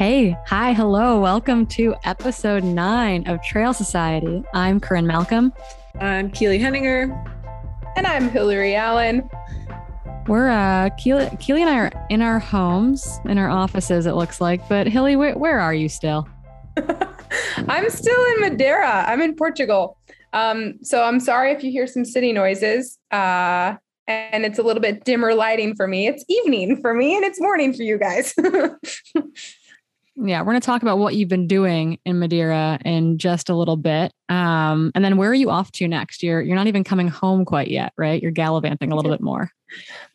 Hey, hi, hello. Welcome to episode nine of Trail Society. I'm Corinne Malcolm. I'm Keely Henninger. And I'm Hillary Allen. We're uh Keely, Keely and I are in our homes, in our offices, it looks like. But Hilly, where, where are you still? I'm still in Madeira. I'm in Portugal. Um, so I'm sorry if you hear some city noises. Uh, and it's a little bit dimmer lighting for me. It's evening for me and it's morning for you guys. Yeah, we're going to talk about what you've been doing in Madeira in just a little bit. Um, and then where are you off to next? You're you're not even coming home quite yet, right? You're gallivanting a little bit more.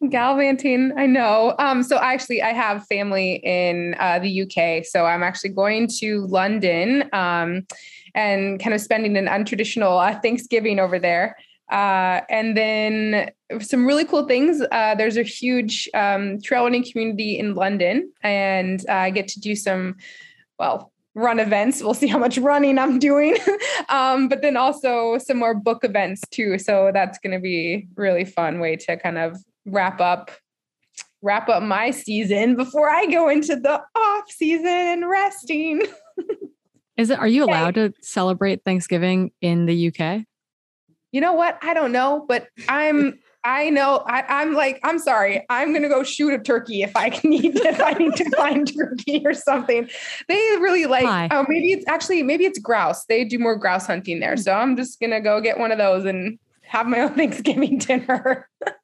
I'm Gallivanting, I know. Um, so actually, I have family in uh, the UK, so I'm actually going to London um, and kind of spending an untraditional uh, Thanksgiving over there. Uh, and then some really cool things. Uh, there's a huge um, trail running community in London, and I get to do some, well, run events. We'll see how much running I'm doing, um, but then also some more book events too. So that's going to be really fun way to kind of wrap up wrap up my season before I go into the off season and resting. Is it? Are you allowed to celebrate Thanksgiving in the UK? you know what? I don't know, but I'm I know I, am like, I'm sorry. I'm gonna go shoot a turkey if I need if I need to find turkey or something. They really like oh maybe it's actually maybe it's grouse. They do more grouse hunting there. Hmm. So I'm just gonna go get one of those and have my own Thanksgiving dinner.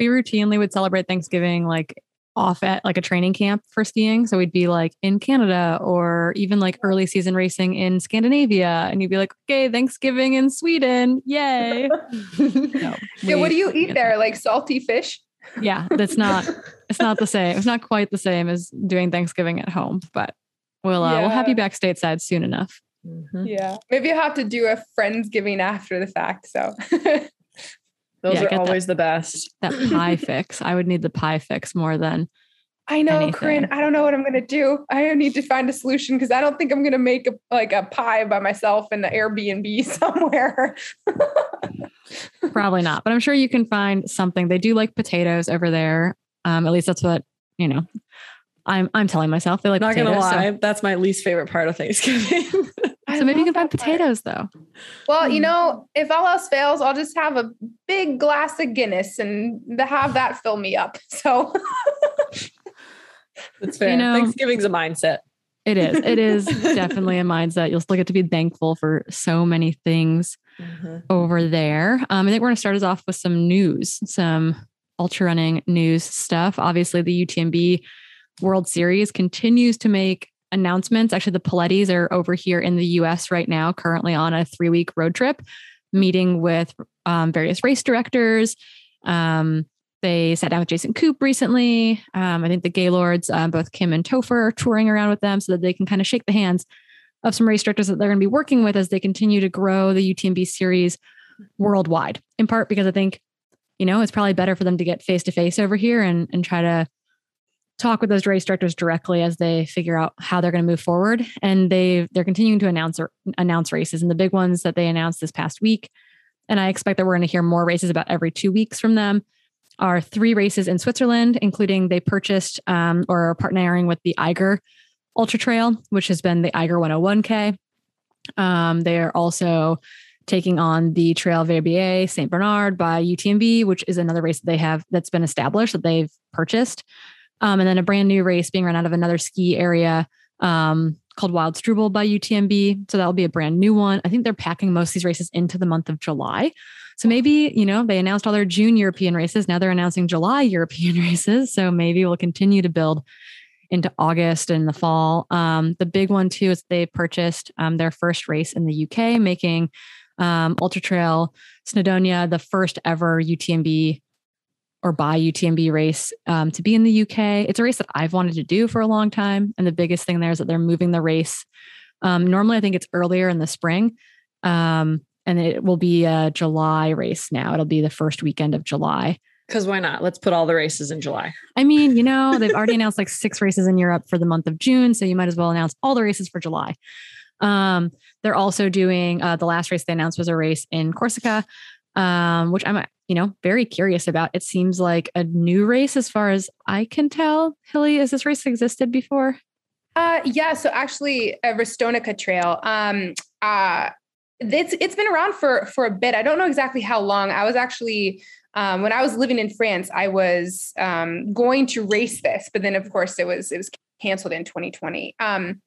we routinely would celebrate Thanksgiving like off at like a training camp for skiing. So we'd be like in Canada or even like early season racing in Scandinavia. And you'd be like, okay, Thanksgiving in Sweden. Yay. no, yeah, what do you eat there? Like salty fish? Yeah, that's not it's not the same. It's not quite the same as doing Thanksgiving at home, but we'll uh, yeah. we'll have you back stateside soon enough. Mm-hmm. Yeah. Maybe you'll have to do a Friendsgiving after the fact. So those yeah, are always that, the best. That pie fix. I would need the pie fix more than I know, anything. Corinne. I don't know what I'm gonna do. I need to find a solution because I don't think I'm gonna make a, like a pie by myself in the Airbnb somewhere. Probably not, but I'm sure you can find something. They do like potatoes over there. Um, at least that's what you know. I'm I'm telling myself they like. Not potatoes, gonna lie, so. that's my least favorite part of Thanksgiving. so maybe you can find potatoes though. Well, you hmm. know, if all else fails, I'll just have a big glass of Guinness and have that fill me up. So that's fair. You know, Thanksgiving's a mindset. It is. It is definitely a mindset. You'll still get to be thankful for so many things mm-hmm. over there. Um, I think we're going to start us off with some news, some ultra running news stuff. Obviously, the UTMB World Series continues to make announcements. Actually, the Polettis are over here in the US right now, currently on a three week road trip, meeting with um, various race directors. Um, they sat down with Jason Koop recently. Um, I think the Gaylords, uh, both Kim and Topher, are touring around with them so that they can kind of shake the hands of some race directors that they're going to be working with as they continue to grow the UTMB series worldwide. In part because I think, you know, it's probably better for them to get face to face over here and and try to talk with those race directors directly as they figure out how they're going to move forward. And they they're continuing to announce announce races and the big ones that they announced this past week. And I expect that we're going to hear more races about every two weeks from them. Are three races in Switzerland, including they purchased um, or are partnering with the Eiger Ultra Trail, which has been the Eiger 101K. Um, they are also taking on the Trail Verbier Saint Bernard by UTMB, which is another race that they have that's been established that they've purchased um, and then a brand new race being run out of another ski area um, called Wildstrubel by UTMB. So that'll be a brand new one. I think they're packing most of these races into the month of July. So maybe, you know, they announced all their June European races. Now they're announcing July European races. So maybe we'll continue to build into August and the fall. Um, the big one too is they purchased um, their first race in the UK, making um, Ultra Trail Snowdonia the first ever UTMB or by UTMB race um, to be in the UK. It's a race that I've wanted to do for a long time. And the biggest thing there is that they're moving the race. Um, normally, I think it's earlier in the spring. Um, and it will be a July race now. It'll be the first weekend of July. Because why not? Let's put all the races in July. I mean, you know, they've already announced like six races in Europe for the month of June. So you might as well announce all the races for July. Um, they're also doing uh, the last race they announced was a race in Corsica um, which I'm you know very curious about. It seems like a new race as far as I can tell. Hilly, has this race existed before? Uh, yeah. So actually, a Restonica Trail. Um, uh, it's it's been around for for a bit. I don't know exactly how long. I was actually um, when I was living in France, I was um, going to race this, but then of course it was it was canceled in 2020. Um,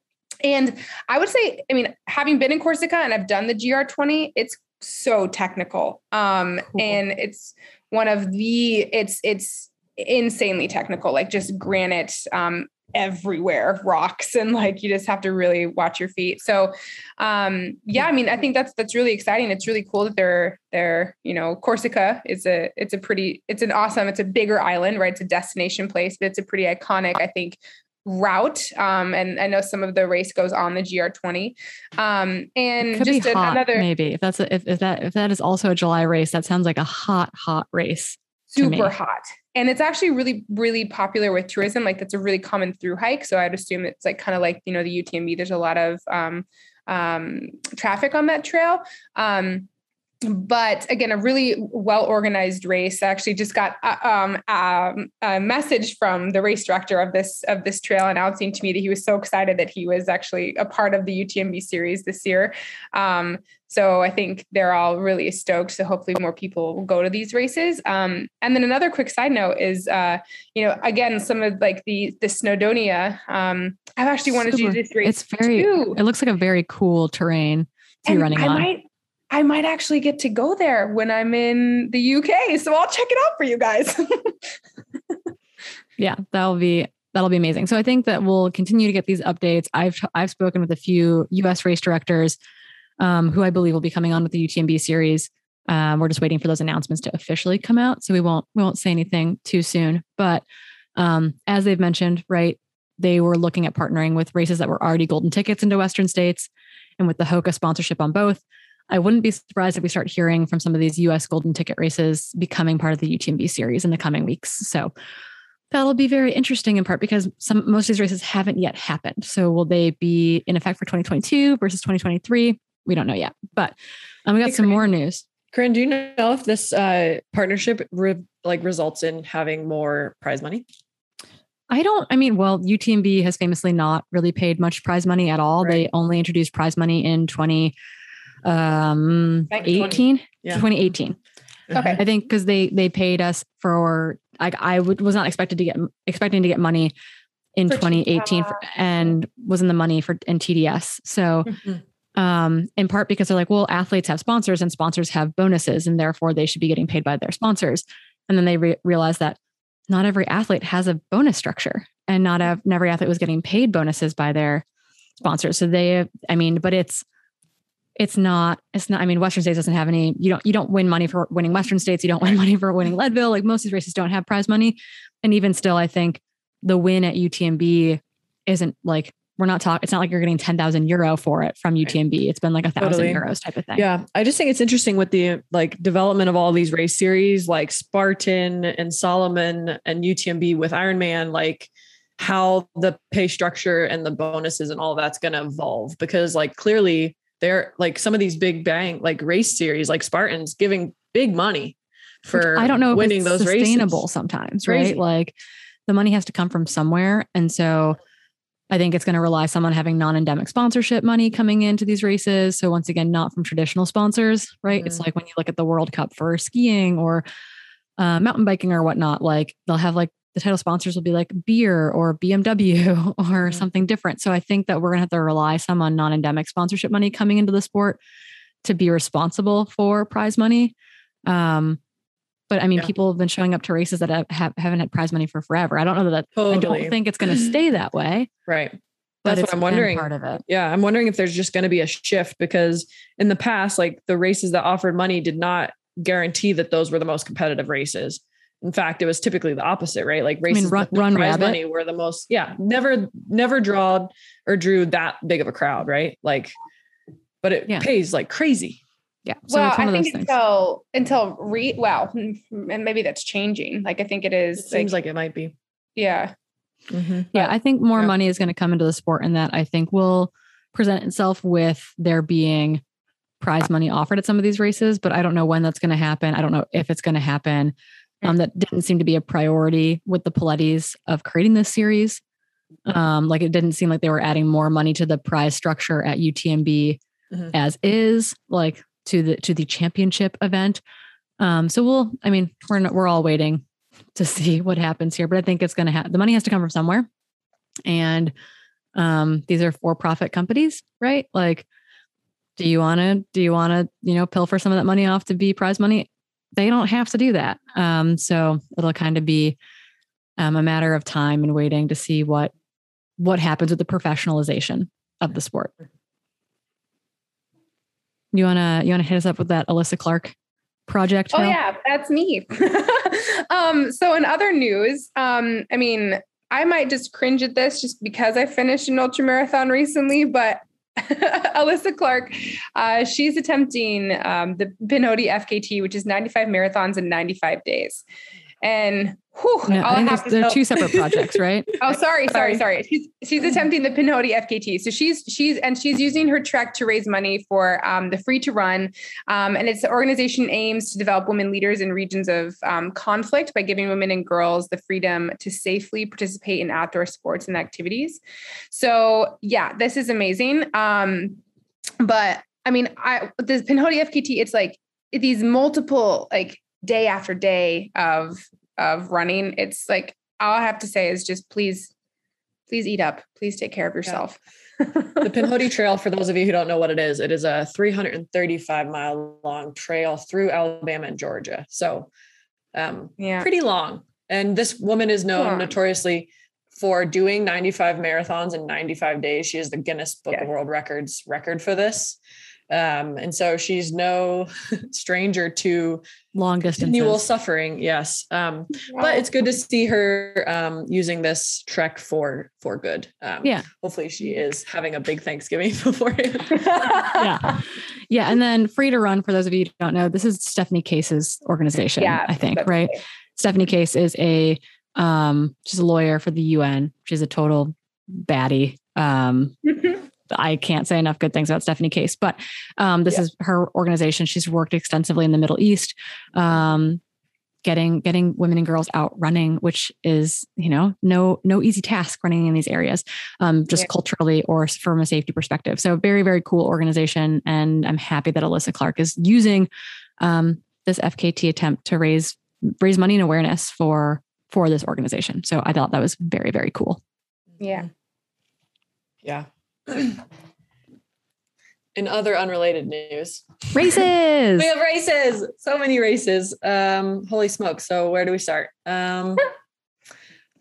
and I would say, I mean, having been in Corsica and I've done the GR20, it's so technical, um, cool. and it's one of the it's it's insanely technical, like just granite um, everywhere rocks and like you just have to really watch your feet. So um yeah i mean i think that's that's really exciting. It's really cool that they're they're you know corsica is a it's a pretty it's an awesome it's a bigger island right? It's a destination place but it's a pretty iconic i think route um and i know some of the race goes on the gr20 um and just hot, another maybe. If that's a, if, if that if that is also a july race that sounds like a hot hot race super hot. And it's actually really really popular with tourism. Like that's a really common through hike. So i'd assume it's like kind of like you know the utmb there's a lot of um, um, traffic on that trail. Um, but again, a really well organized race. I actually just got uh, um, um, a message from the race director of this of this trail announcing to me that he was so excited that he was actually a part of the UTMB series this year. Um, so I think they're all really stoked. So hopefully more people will go to these races. Um, and then another quick side note is, uh, you know, again, some of like the the Snowdonia. Um, I've actually wanted Super. to do this race. It's very. Too. It looks like a very cool terrain to be running I on. Might, I might actually get to go there when I'm in the UK. So I'll check it out for you guys. yeah, that'll be that'll be amazing. So I think that we'll continue to get these updates. I've I've spoken with a few US race directors um, who I believe will be coming on with the UTMB series. Um, we're just waiting for those announcements to officially come out, so we won't we won't say anything too soon. But um, as they've mentioned, right, they were looking at partnering with races that were already golden tickets into Western states, and with the Hoka sponsorship on both, I wouldn't be surprised if we start hearing from some of these US golden ticket races becoming part of the UTMB series in the coming weeks. So that'll be very interesting in part because some most of these races haven't yet happened. So will they be in effect for 2022 versus 2023? We don't know yet. But um, we got hey, some more news. Corinne, do you know if this uh, partnership re- like results in having more prize money? I don't, I mean, well, UTMB has famously not really paid much prize money at all. Right. They only introduced prize money in 20 um 18 yeah. 2018 okay. I think because they they paid us for like i would was not expected to get expecting to get money in for 2018 for, and was in the money for in tds so mm-hmm. um in part because they're like well athletes have sponsors and sponsors have bonuses and therefore they should be getting paid by their sponsors. And then they re- realized that not every athlete has a bonus structure and not every athlete was getting paid bonuses by their sponsors. So they i mean but it's it's not it's not i mean western states doesn't have any you don't you don't win money for winning western states. You don't win money for winning leadville. Like most of these races don't have prize money. And even still i think the win at utmb isn't like we're not talking it's not like you're getting 10,000 euro for it from UTMB it's been like a thousand totally. euros type of thing. Yeah. I just think it's interesting with the like development of all these race series like spartan and Salomon and UTMB with ironman like how the pay structure and the bonuses and all that's going to evolve. Because like clearly they're like some of these big bang like race series like Spartans giving big money for Which I don't know winning those sustainable races. sometimes, Crazy. right? Like the money has to come from somewhere. And so I think it's going to rely some on having non-endemic sponsorship money coming into these races. So once again, not from traditional sponsors, right? Mm-hmm. It's like when you look at the World Cup for skiing or uh, mountain biking or whatnot, like they'll have like the title sponsors will be like beer or BMW or mm-hmm. something different. So I think that we're going to have to rely some on non endemic sponsorship money coming into the sport to be responsible for prize money. Um, but I mean, yeah. people have been showing up to races that have, have, not had prize money for forever. I don't know that totally. I don't think it's going to stay that way. Right. That's what I'm wondering. Part of it. Yeah, I'm wondering if there's just going to be a shift because in the past, like the races that offered money did not guarantee that those were the most competitive races. In fact, it was typically the opposite, right? Like races I mean, run, run prize rabbit. money were the most, yeah, never, never drawed or drew that big of a crowd, right? Like, but it yeah. pays like crazy. Yeah. So well, I think until until re well, and maybe that's changing. Like I think it is. It seems like, like it might be. Yeah. Mm-hmm. Yeah, I think more yeah. money is going to come into the sport, and that I think will present itself with there being prize money offered at some of these races, but I don't know when that's going to happen. I don't know if it's going to happen. Um, that didn't seem to be a priority with the Polettis of creating this series. Um, like it didn't seem like they were adding more money to the prize structure at UTMB mm-hmm. as is, like to the to the championship event. Um, so we'll, I mean, we're not, we're all waiting to see what happens here, but I think it's going to have the money has to come from somewhere, and um, these are for profit companies, right? Like, do you want to do you want to you know pilfer some of that money off to be prize money? They don't have to do that. Um, so it'll kind of be um, a matter of time and waiting to see what what happens with the professionalization of the sport. You wanna you wanna hit us up with that Alyssa Clark project? Oh yeah, that's me. um, so in other news, um, I mean, I might just cringe at this just because I finished an ultra marathon recently, but Alyssa Clark, uh, she's attempting um, the Pinhoti FKT, which is 95 marathons in 95 days. And whew, no, I have they're two separate projects, right? oh, sorry, sorry, sorry. She's she's attempting the Pinhoti FKT. So she's she's and she's using her trek to raise money for um, the free to run. Um, and its the organization aims to develop women leaders in regions of um, conflict by giving women and girls the freedom to safely participate in outdoor sports and activities. So yeah, this is amazing. Um, but I mean, I the Pinhoti FKT, it's like these multiple like day after day of of running it's like all i have to say is just please please eat up. Please take care of yourself. Yeah. the pinhoti trail for those of you who don't know what it is it is a 335 mile long trail through alabama and georgia. So um yeah. pretty long. And this woman is known yeah. notoriously for doing 95 marathons in 95 days. She is the guinness book yeah. of world records record for this um, and so she's no stranger to long distance continual suffering. Yes. Um, wow. but it's good to see her um, using this trek for for good. Um, yeah. Hopefully she is having a big Thanksgiving beforehand. yeah. Yeah. And then free to run for those of you who don't know, this is Stephanie Case's organization, yeah, I think, right? Stephanie Case is a um, she's a lawyer for the UN. She's a total baddie. Um, I can't say enough good things about Stephanie Case, but um, this yeah. is her organization. She's worked extensively in the Middle East, um, getting getting women and girls out running, which is you know no no easy task running in these areas, um, just yeah. culturally or from a safety perspective. So very very cool organization, and I'm happy that Alyssa Clark is using um, this FKT attempt to raise raise money and awareness for for this organization. So I thought that was very very cool. Yeah. Yeah. In other unrelated news, races. we have races. So many races. Um, holy smoke. So where do we start? Um,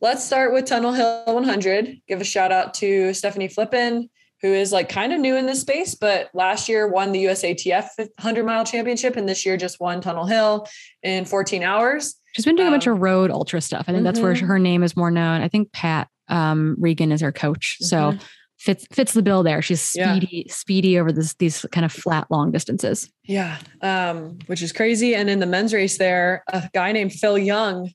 let's start with Tunnel Hill 100. Give a shout out to Stephanie Flippin, who is like kind of new in this space, but last year won the USATF 100 mile championship, and this year just won Tunnel Hill in 14 hours. She's been doing um, a bunch of road ultra stuff. I think mm-hmm. that's where mm-hmm. her name is more known. I think Pat um, Reagan is her coach. So mm-hmm fits fits the bill there. She's speedy, yeah. speedy over this these kind of flat long distances. Yeah. Um, which is crazy. And in the men's race there, a guy named Phil Young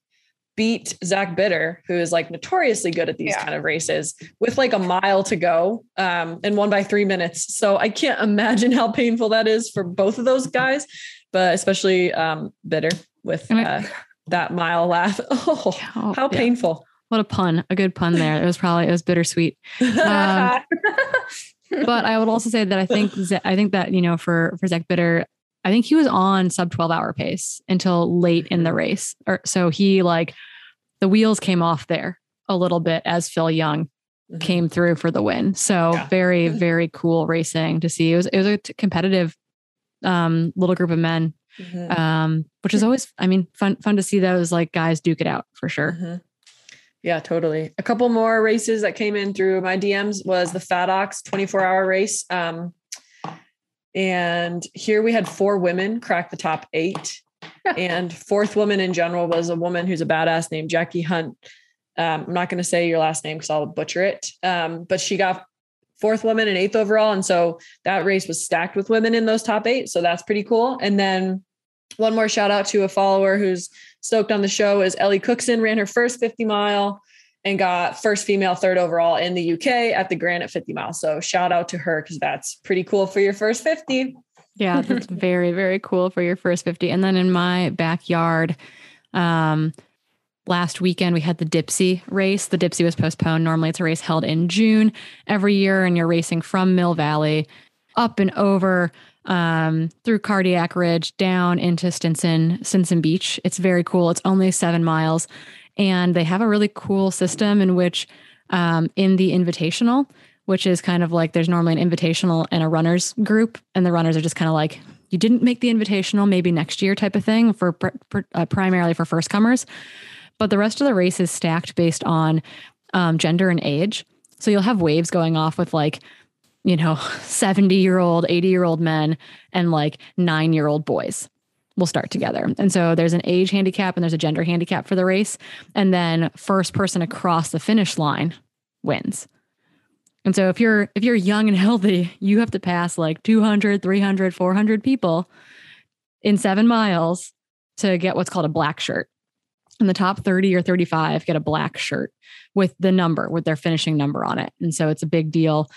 beat Zach Bitter, who is like notoriously good at these yeah. kind of races, with like a mile to go, um, and won by three minutes. So I can't imagine how painful that is for both of those guys, but especially um, Bitter with uh, that mile laugh. Oh, how painful. What a pun. A good pun there. It was probably, it was bittersweet. Um, but I would also say that I think, I think that, you know, for, for Zach Bitter, I think he was on sub 12 hour pace until late in the race. Or so he like the wheels came off there a little bit as Phil Young mm-hmm. came through for the win. So yeah. very, very cool racing to see. It was, it was a competitive um, little group of men. Mm-hmm. Um, which is always, I mean, fun, fun to see those like guys duke it out for sure. Mm-hmm. Yeah, totally. A couple more races that came in through my DMs was the FatOx 24 hour race. Um, and here we had four women crack the top eight. and fourth woman in general was a woman who's a badass named Jackie Hunt. Um, I'm not going to say your last name because I'll butcher it. Um, but she got fourth woman and eighth overall. And so that race was stacked with women in those top eight. So that's pretty cool. And then one more shout out to a follower who's stoked on the show is Ellie Cookson ran her first 50 mile and got first female third overall in the UK at the Granite 50 mile. So shout out to her because that's pretty cool for your first 50. Yeah, that's very, very cool for your first 50. And then in my backyard, um, last weekend we had the Dipsea race. The Dipsea was postponed. Normally it's a race held in June every year, and you're racing from Mill Valley up and over um, through Cardiac Ridge down into Stinson, Stinson Beach. It's very cool. It's only seven miles. And they have a really cool system in which, um, in the invitational, which is kind of like there's normally an invitational and a runners group, and the runners are just kind of like, you didn't make the invitational, maybe next year type of thing for uh, primarily for first comers. But the rest of the race is stacked based on um, gender and age. So you'll have waves going off with like you know, 70 year old, 80 year old men and like nine year old boys will start together. And so there's an age handicap and there's a gender handicap for the race. And then first person across the finish line wins. And so if you're if you're young and healthy, you have to pass like 200, 300, 400 people in 7 miles to get what's called a black shirt. And the top 30 or 35 get a black shirt with the number, with their finishing number on it. And so it's a big deal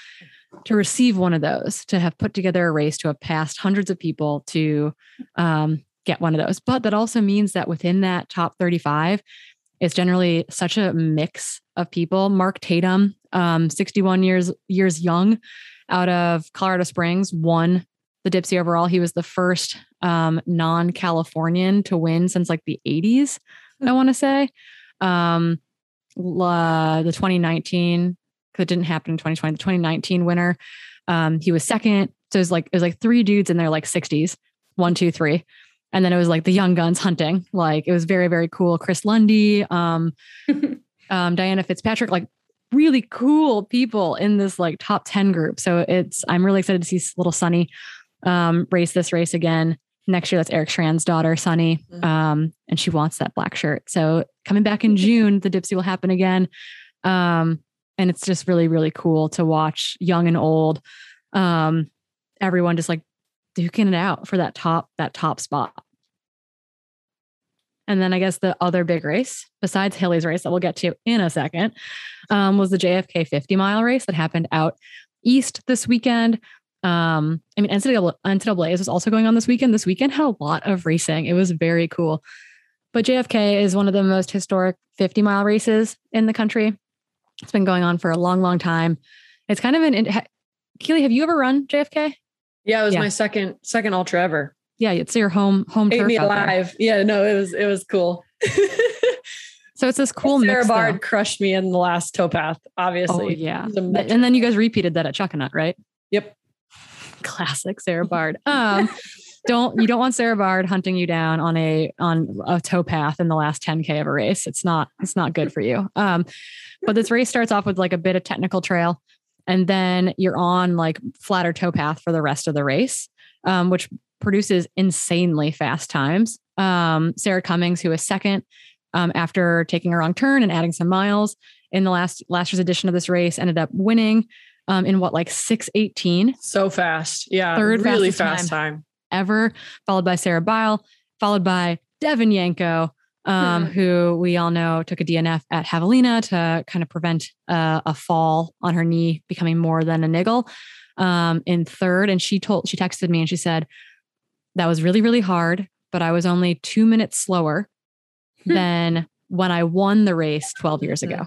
to receive one of those, to have put together a race, to have passed hundreds of people to um, get one of those. But that also means that within that top 35, it's generally such a mix of people. Mark Tatum, um, 61 years years young, out of Colorado Springs, won the Dipsea overall. He was the first um, non-Californian to win since like the 80s, I want to say. Um, uh, the 2019 because it didn't happen in 2020. The 2019 winner, um, he was second. So it was like it was like three dudes in their like 60s, one, two, three. And then it was like the young guns hunting. Like it was very, very cool. Chris Lundy, um, um, Diana Fitzpatrick, like really cool people in this like top 10 group. So it's I'm really excited to see little Sunny um, race this race again. Next year, that's Eric Schranz's daughter, Sunny. Mm-hmm. Um, and she wants that black shirt. So coming back in June, the Dipsea will happen again. Um, and it's just really really cool to watch young and old um everyone just like duking it out for that top that top spot and then I guess the other big race, besides Haley's race that we'll get to in a second, um, was the JFK 50 mile race that happened out east this weekend. Um, I mean, NCAA, NCAA's was also going on this weekend. This weekend had a lot of racing. It was very cool. But JFK is one of the most historic 50 mile races in the country. It's been going on for a long, long time. It's kind of an. Keely, have you ever run JFK? Yeah, it was yeah. my second second ultra ever. Yeah, it's your home home Ate turf. me alive. Yeah, no, it was it was cool. so it's this cool Sarah mix. Bard though. crushed me in the last towpath, obviously. Oh, yeah. And then you guys repeated that at Chuckanut, right? Yep. Classic Sarah Bard. Um, don't you don't want Sarah Bard hunting you down on a on a towpath in the last 10k of a race. It's not it's not good for you. Um, but this race starts off with like a bit of technical trail, and then you're on like flatter towpath for the rest of the race, um, which produces insanely fast times. Um, Sarah Cummings, who is second um, after taking a wrong turn and adding some miles in the last last year's edition of this race, ended up winning um, in what like six eighteen. So fast, yeah, third really fast time. time ever, followed by Sarah Bile, followed by Devon Yanko, um, hmm. who we all know took a DNF at Javelina to kind of prevent uh, a fall on her knee becoming more than a niggle um, in third. And she told, she texted me and she said, that was really, really hard, but I was only two minutes slower hmm. than when I won the race 12 years hmm. ago.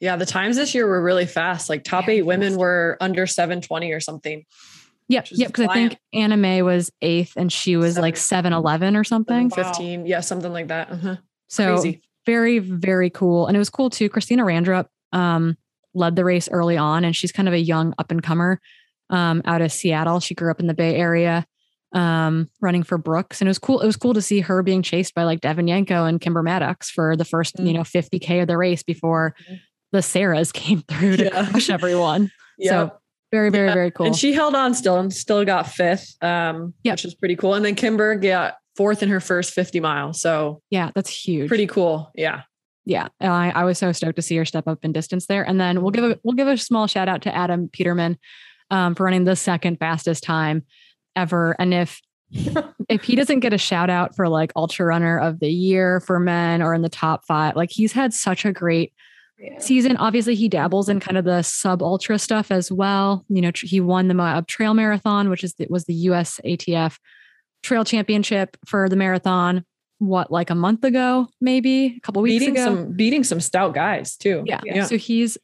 Yeah, the times this year were really fast. Like top eight women were under 720 or something. Yep. Yep. Because I think Anna May was eighth and she was Seven. like 7 11 or something. 15. Wow. Yeah. Something like that. Uh-huh. So Crazy. very, very cool. And it was cool too. Christina Randrup um, led the race early on and she's kind of a young up and comer um, out of Seattle. She grew up in the Bay Area um, running for Brooks. And it was cool. It was cool to see her being chased by like Devon Yanko and Kimber Mattox for the 1st mm-hmm. you know, 50K of the race before mm-hmm. the Sarahs came through to yeah. crush everyone. Yeah. So very, very, yeah. very cool. And she held on still and still got fifth, um, yep. which is pretty cool. And then Kimber got fourth in her first 50 miles. So yeah, that's huge. Pretty cool. Yeah. Yeah. I, I was so stoked to see her step up in distance there. And then we'll give a we'll give a small shout out to Adam Peterman um, for running the second fastest time ever. And if if he doesn't get a shout out for like ultra runner of the year for men or in the top five, like he's had such a great yeah. season. Obviously, he dabbles in kind of the sub ultra stuff as well. You know, he won the Moab Trail Marathon, which is the, was the US ATF Trail Championship for the marathon. What, like a month ago, maybe a couple weeks beating ago, some beating some stout guys too. Yeah, yeah. so he's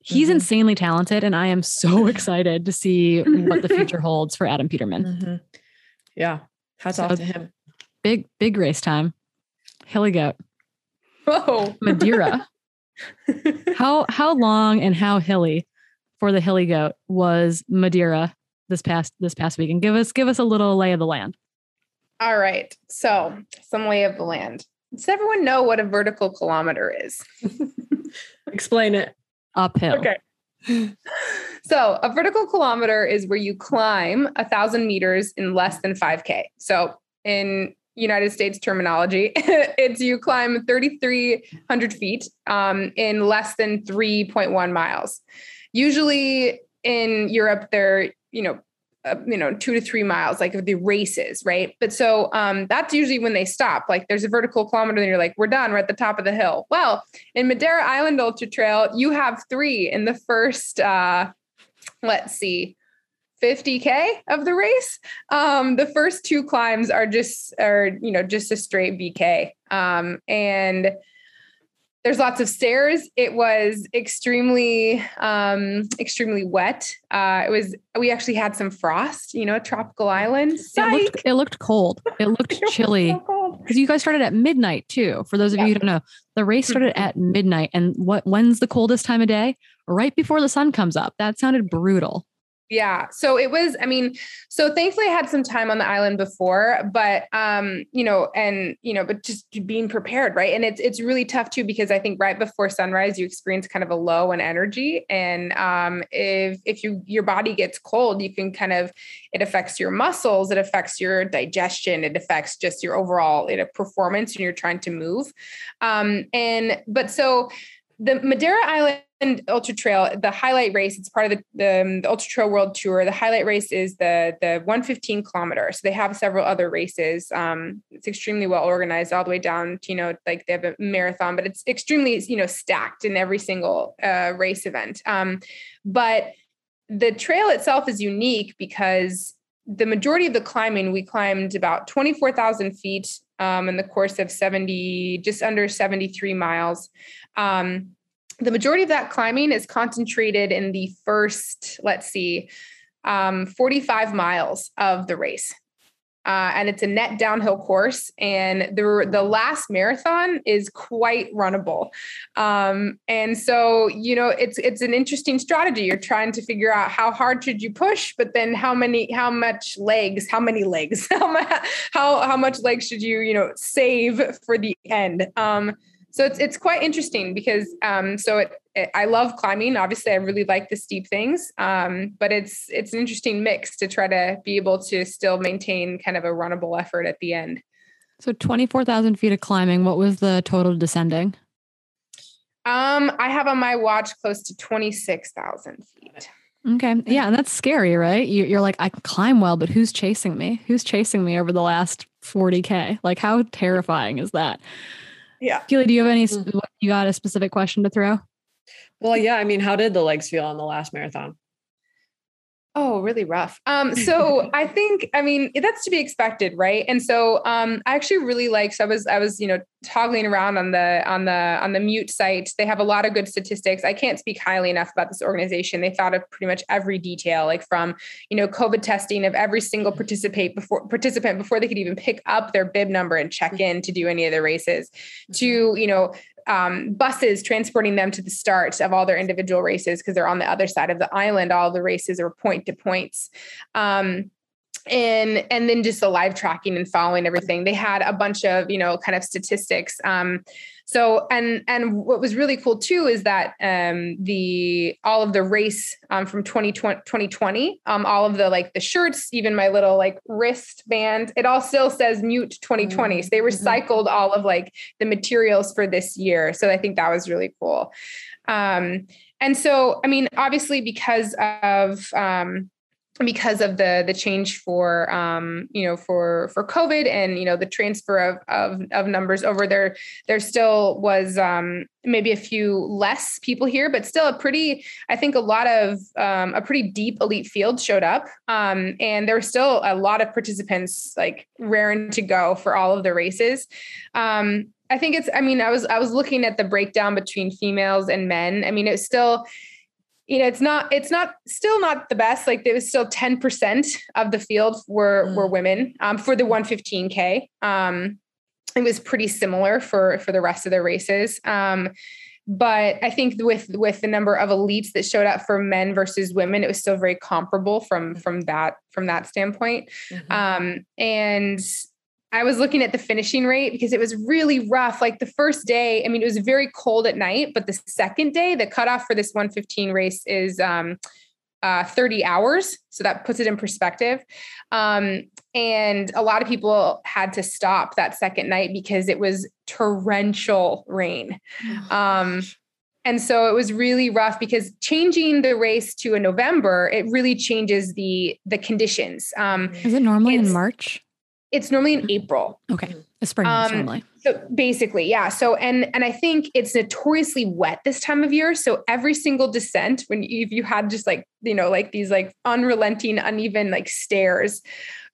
he's mm-hmm. insanely talented, and I am so excited to see what the future holds for Adam Peterman. Mm-hmm. Yeah, hats so, off to him. Big big race time. Hilly goat. Whoa, Madeira. how how long and how hilly for the hilly goat was Madeira this past this past week? And give us give us a little lay of the land. All right. So some lay of the land. Does everyone know what a vertical kilometer is? Explain it. Uphill. Okay. So a vertical kilometer is where you climb a thousand meters in less than 5K. So in United States terminology, it's you climb 3,300 feet um, in less than 3.1 miles. Usually in Europe, they're, you know, uh, you know, two to three miles, like the races, right? But so um, that's usually when they stop. Like there's a vertical kilometer, and you're like, we're done. We're at the top of the hill. Well, in Madeira Island Ultra Trail, you have three in the first. Uh, let's see, 50k of the race. Um, the first two climbs are just are you know just a straight VK um, and there's lots of stairs. It was extremely um, extremely wet. Uh, it was we actually had some frost. You know, a tropical island. It looked, it looked cold. It looked it chilly. Because so you guys started at midnight too. For those of yeah. you who don't know, the race started mm-hmm. at midnight. And what when's the coldest time of day? Right before the sun comes up. That sounded brutal. Yeah. So it was, I mean, so thankfully I had some time on the island before, but um, you know, and you know, but just being prepared, right? And it's it's really tough too because I think right before sunrise you experience kind of a low in energy. And um if if you your body gets cold, you can kind of it affects your muscles, it affects your digestion, it affects just your overall you know, performance when you're trying to move. Um, and but so the Madeira Island Ultra Trail, the highlight race, it's part of the, the, um, the, Ultra Trail World Tour. The highlight race is the the 115 kilometer. So they have several other races. Um, it's extremely well organized all the way down to, you know, like they have a marathon, but it's extremely, you know, stacked in every single uh, race event. Um, but the trail itself is unique because the majority of the climbing, we climbed about 24,000 feet um, in the course of 70, just under 73 miles. The majority of that climbing is concentrated in the first, let's see, um, 45 miles of the race. Uh, and it's a net downhill course. And the, the last marathon is quite runnable. Um, and so, you know, it's it's an interesting strategy. You're trying to figure out how hard should you push, but then how many, how much legs, how many legs, how, how, how much legs should you, you know, save for the end. Um, so it's it's quite interesting because um, so it, it, I love climbing. Obviously, I really like the steep things, um, but it's it's an interesting mix to try to be able to still maintain kind of a runnable effort at the end. So twenty four thousand feet of climbing. What was the total descending? Um, I have on my watch close to twenty six thousand feet. Okay. Yeah. And that's scary, right? You're like, I can climb well, but who's chasing me? Who's chasing me over the last 40K? Like, how terrifying is that? Yeah. Keely, do you have any, mm-hmm. you got a specific question to throw? Well, yeah. I mean, how did the legs feel on the last marathon? Oh, really rough. Um, so I think, I mean, that's to be expected, right? And so um, I actually really like. So I was, I was, you know, toggling around on the on the on the mute site. They have a lot of good statistics. I can't speak highly enough about this organization. They thought of pretty much every detail, like from you know COVID testing of every single participate before participant before they could even pick up their bib number and check in to do any of the races, to you know um, buses transporting them to the start of all their individual races because they're on the other side of the island. All the races are point to points. Um, and and then just the live tracking and following everything they had a bunch of you know kind of statistics um so and and what was really cool too is that um the all of the race um from 2020 2020 um all of the like the shirts even my little like wristband it all still says mute 2020 mm-hmm. so they mm-hmm. recycled all of like the materials for this year so i think that was really cool um and so i mean obviously because of um because of the the change for um, you know for for COVID and you know the transfer of of, of numbers over there, there still was um, maybe a few less people here, but still a pretty I think a lot of um, a pretty deep elite field showed up, um, and there were still a lot of participants like raring to go for all of the races. Um, I think it's I mean I was I was looking at the breakdown between females and men. I mean it's still you know it's not it's not still not the best. Like there was still 10% of the field were mm. were women um, for the 115k um, it was pretty similar for for the rest of the races. Um, but i think with with the number of elites that showed up for men versus women it was still very comparable from from that from that standpoint. Mm-hmm. um, and I was looking at the finishing rate because it was really rough. Like the first day, I mean, it was very cold at night, but the second day, the cutoff for this 115 race is um, uh, 30 hours. So that puts it in perspective. Um, and a lot of people had to stop that second night because it was torrential rain. Um, and so it was really rough because changing the race to a November, it really changes the the conditions. Um, is it normally in March? It's normally in April. Okay. A spring um, normally. So basically, yeah. So and and I think it's notoriously wet this time of year. So every single descent, when you, if you had just like you know like these like unrelenting, uneven like stairs,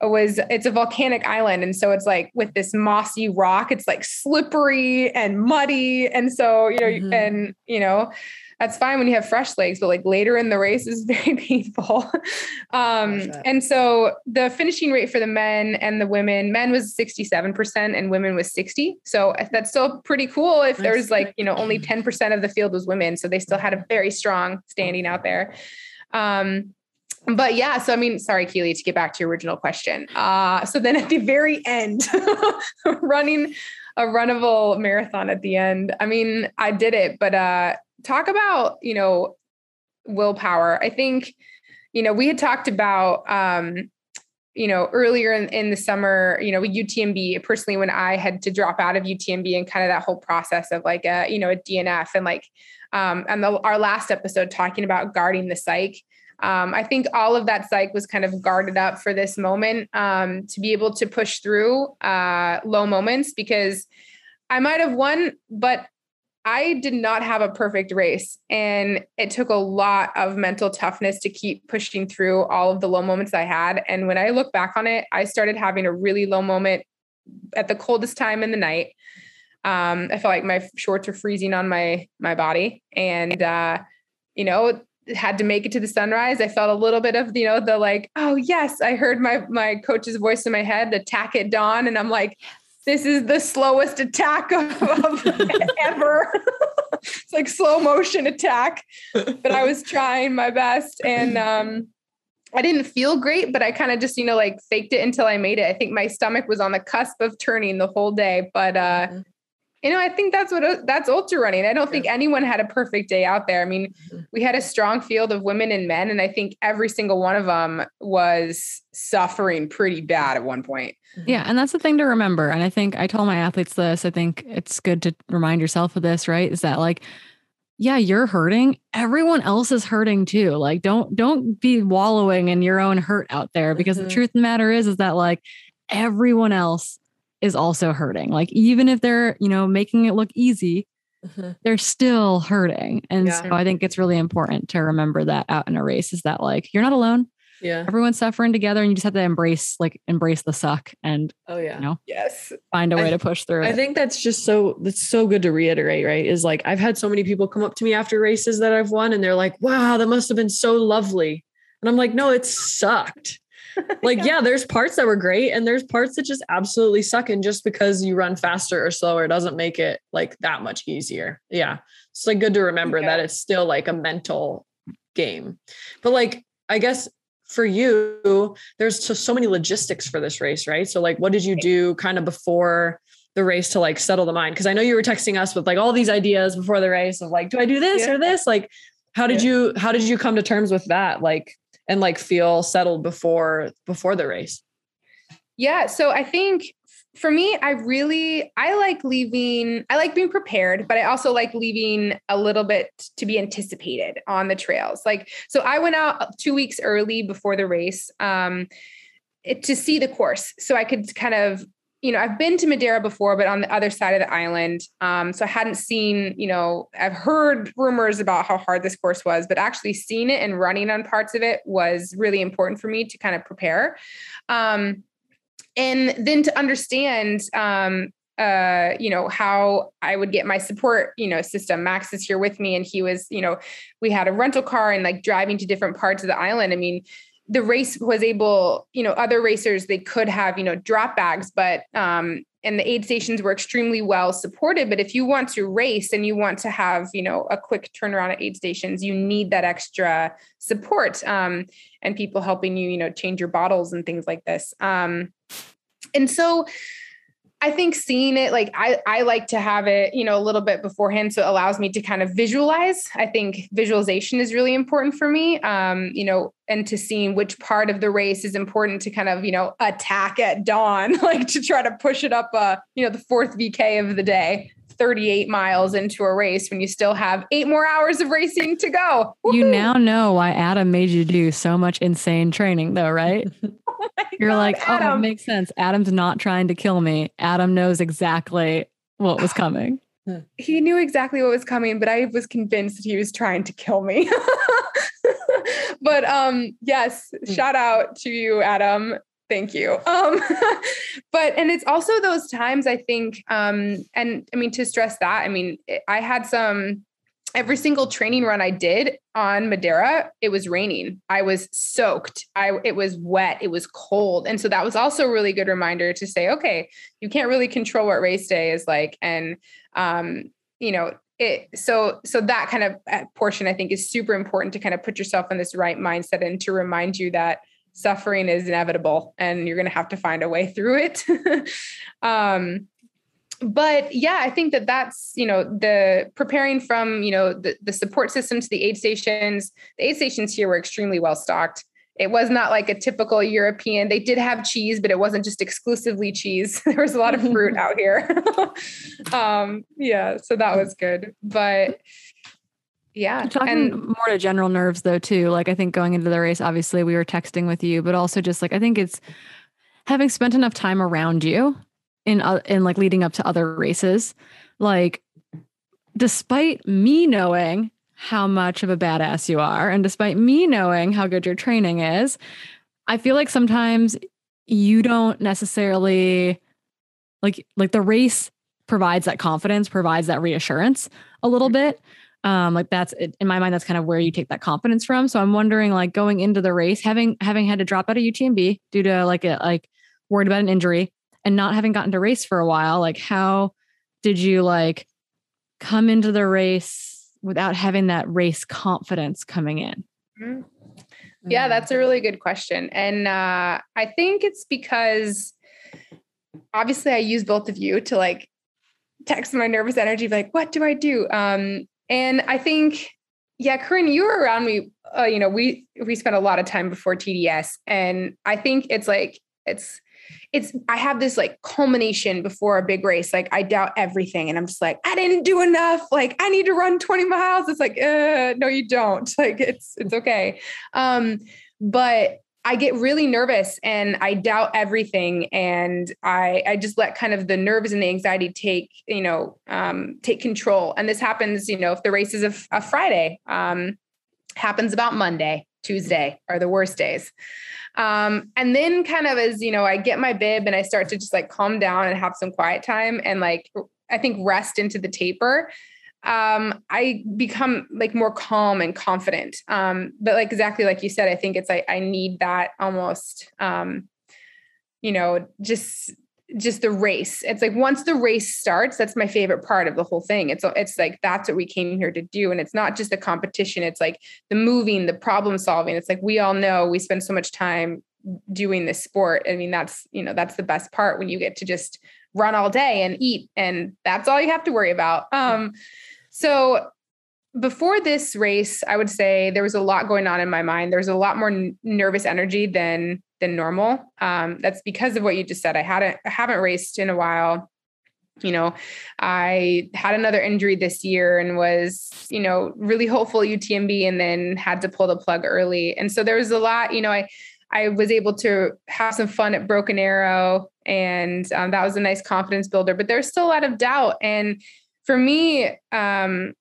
it was it's a volcanic island, and so it's like with this mossy rock, it's like slippery and muddy, and so you know mm-hmm. and you know that's fine when you have fresh legs, but like later in the race is very painful. um, and so the finishing rate for the men and the women, men was 67% and women was 60. So that's still pretty cool if nice. there's like, you know, only 10% of the field was women. So they still had a very strong standing out there. Um, but yeah, so I mean, sorry, Keely, to get back to your original question. Uh, so then at the very end, running a runnable marathon at the end. I mean, I did it, but uh, talk about, you know, willpower. I think, you know, we had talked about, um, you know, earlier in, in the summer, you know, with UTMB, personally, when I had to drop out of UTMB and kind of that whole process of like a, you know, a DNF and like, um, and the, our last episode talking about guarding the psyche. Um, I think all of that psyche was kind of guarded up for this moment um, to be able to push through uh, low moments because I might have won, but I did not have a perfect race. And it took a lot of mental toughness to keep pushing through all of the low moments I had. And when I look back on it, I started having a really low moment at the coldest time in the night. Um, I felt like my shorts were freezing on my my body. And uh, you know, had to make it to the sunrise. I felt a little bit of, you know, the like, oh yes, I heard my my coach's voice in my head, attack at dawn. And I'm like, this is the slowest attack of, of ever. it's like slow motion attack. But I was trying my best and um, I didn't feel great, but I kind of just, you know, like faked it until I made it. I think my stomach was on the cusp of turning the whole day, but uh, mm-hmm you know, I think that's what that's ultra running. I don't think anyone had a perfect day out there. I mean, mm-hmm. we had a strong field of women and men, and I think every single one of them was suffering pretty bad at one point. Yeah, and that's the thing to remember. And I think I told my athletes this. I think it's good to remind yourself of this, right? Is that like yeah, you're hurting. Everyone else is hurting too. Like don't don't be wallowing in your own hurt out there because mm-hmm. the truth of the matter is is that like everyone else is also hurting. Like even if they're, you know, making it look easy, mm-hmm. they're still hurting. And yeah. so I think it's really important to remember that out in a race is that like you're not alone. Yeah. Everyone's suffering together and you just have to embrace like embrace the suck and oh yeah. You know, yes. Find a way to push through I it. think that's just so that's so good to reiterate, right? Is like I've had so many people come up to me after races that I've won and they're like, wow, that must have been so lovely. And I'm like, no, it sucked like, yeah. yeah, there's parts that were great and there's parts that just absolutely suck. And just because you run faster or slower doesn't make it like that much easier. Yeah. It's like good to remember yeah. that it's still like a mental game. But like, I guess for you, there's just so many logistics for this race, right? So, like, what did you do kind of before the race to like settle the mind? Because I know you were texting us with like all these ideas before the race of like, do I do this yeah. or this? Like, how did you how did you come to terms with that? Like, and like feel settled before before the race? Yeah, so I think for me, I really I like leaving. I like being prepared, but I also like leaving a little bit to be anticipated on the trails. Like so, I went out two weeks early before the race um, to see the course, so I could kind of you know, I've been to Madeira before, but on the other side of the island. Um, so I hadn't seen, you know, I've heard rumors about how hard this course was, but actually seeing it and running on parts of it was really important for me to kind of prepare. Um, and then to understand, um, uh, you know, how I would get my support, you know, system. Max is here with me and he was, you know, we had a rental car and like driving to different parts of the island. I mean, the race was able, you know, other racers they could have, you know, drop bags, but um, and the aid stations were extremely well supported. But if you want to race and you want to have, you know, a quick turnaround at aid stations, you need that extra support um, and people helping you, you know, change your bottles and things like this. Um, and so I think seeing it, like I, I like to have it, you know, a little bit beforehand. So it allows me to kind of visualize. I think visualization is really important for me. Um, you know, and to seeing which part of the race is important to kind of, you know, attack at dawn, like to try to push it up, uh, you know, the fourth VK of the day. 38 miles into a race when you still have eight more hours of racing to go. Woo-hoo! You now know why Adam made you do so much insane training, though, right? oh You're God, like, Adam. oh, it makes sense. Adam's not trying to kill me. Adam knows exactly what was coming. He knew exactly what was coming, but I was convinced that he was trying to kill me. but um yes, hmm. shout out to you, Adam thank you. Um but and it's also those times i think um and i mean to stress that i mean i had some every single training run i did on madeira it was raining. I was soaked. I it was wet. It was cold. And so that was also a really good reminder to say okay you can't really control what race day is like. And um you know it so so that kind of uh, portion i think is super important to kind of put yourself in this right mindset and to remind you that suffering is inevitable and you're going to have to find a way through it. um, but yeah, I think that that's, you know, the preparing from, you know, the, the support system to the aid stations. The aid stations here were extremely well stocked. It was not like a typical European. They did have cheese, but it wasn't just exclusively cheese. There was a lot of fruit out here. um, yeah, so that was good. But yeah. Talking and more to general nerves though, too. Like I think going into the race, obviously we were texting with you, but also just like I think it's having spent enough time around you in uh, in like leading up to other races, like despite me knowing how much of a badass you are and despite me knowing how good your training is, I feel like sometimes you don't necessarily like like the race provides that confidence, provides that reassurance a little mm-hmm. bit um like that's in my mind that's kind of where you take that confidence from. So i'm wondering like going into the race having having had to drop out of utmb due to like a like worried about an injury and not having gotten to race for a while like how did you like come into the race without having that race confidence coming in? Mm-hmm. yeah that's a really good question. And uh i think it's because obviously i use both of you to like text my nervous energy like what do i do? Um and I think, yeah, Corinne, you were around me. Uh, you know, we we spent a lot of time before TDS, and I think it's like it's it's I have this like culmination before a big race. Like I doubt everything, and I'm just like I didn't do enough. Like I need to run 20 miles. It's like uh, no, you don't. Like it's it's okay. Um, but I get really nervous and I doubt everything. And I, I just let kind of the nerves and the anxiety take, you know, um, take control. And this happens, you know, if the race is a, a Friday, um, happens about Monday, Tuesday are the worst days. Um, and then kind of as, you know, I get my bib and I start to just like calm down and have some quiet time and like, I think rest into the taper um, I become like more calm and confident. Um, but like exactly like you said, I think it's like I need that almost um, you know, just just the race. It's like once the race starts, that's my favorite part of the whole thing. It's it's like that's what we came here to do. And it's not just a competition, it's like the moving, the problem solving. It's like we all know we spend so much time doing this sport. I mean, that's you know, that's the best part when you get to just run all day and eat and that's all you have to worry about. Um so before this race, I would say there was a lot going on in my mind. There was a lot more n- nervous energy than than normal. Um, that's because of what you just said. I hadn't I haven't raced in a while. You know, I had another injury this year and was, you know, really hopeful UTMB and then had to pull the plug early. And so there was a lot, you know, I I was able to have some fun at Broken Arrow, and um, that was a nice confidence builder. But there's still a lot of doubt. And for me, um,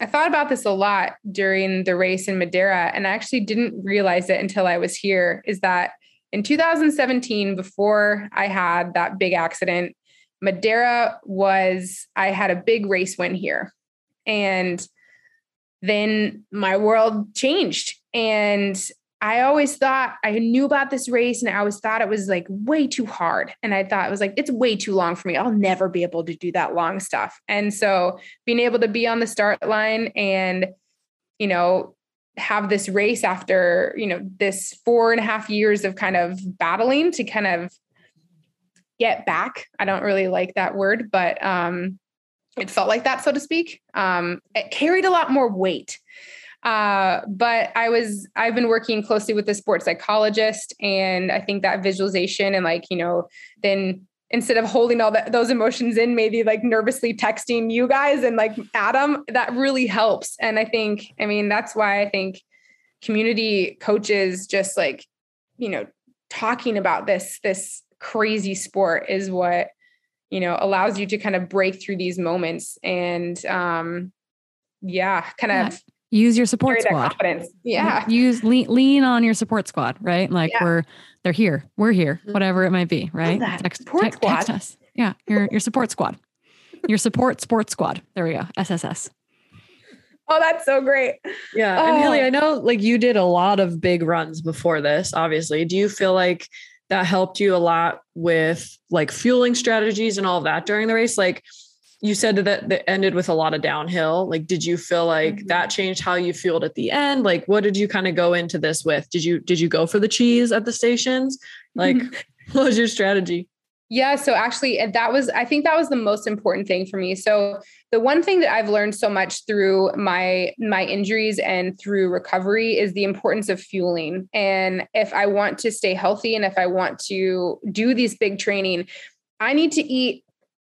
I thought about this a lot during the race in Madeira, and I actually didn't realize it until I was here. Is that in 2017, before I had that big accident, Madeira was, I had a big race win here. And then my world changed. And I always thought I knew about this race and I always thought it was like way too hard. And I thought it was like, it's way too long for me. I'll never be able to do that long stuff. And so being able to be on the start line and, you know, have this race after, you know, this four and a half years of kind of battling to kind of get back. I don't really like that word, but um, it felt like that, so to speak. Um, it carried a lot more weight. Uh, but I was, I've been working closely with the sports psychologist, and I think that visualization and like, you know, then instead of holding all that, those emotions in, maybe like nervously texting you guys and like Adam, that really helps. And I think, I mean, that's why I think community coaches just like, you know, talking about this, this crazy sport is what, you know, allows you to kind of break through these moments and, um, yeah, kind of. Yeah use your support squad. Confidence. Yeah. Use lean, lean on your support squad, right? Like yeah. we're they're here. We're here. Mm-hmm. Whatever it might be, right? Text, support te- squad. Text us. Yeah. Your your support squad. Your support sports squad. There we go. SSS. Oh, that's so great. Yeah. Oh. And Haley, I know like you did a lot of big runs before this, obviously. Do you feel like that helped you a lot with like fueling strategies and all of that during the race? Like you said that that ended with a lot of downhill. Like, did you feel like mm-hmm. that changed how you fueled at the end? Like, what did you kind of go into this with? Did you did you go for the cheese at the stations? Like, what was your strategy? Yeah, so actually that was I think that was the most important thing for me. So the one thing that I've learned so much through my my injuries and through recovery is the importance of fueling. And if I want to stay healthy and if I want to do these big training, I need to eat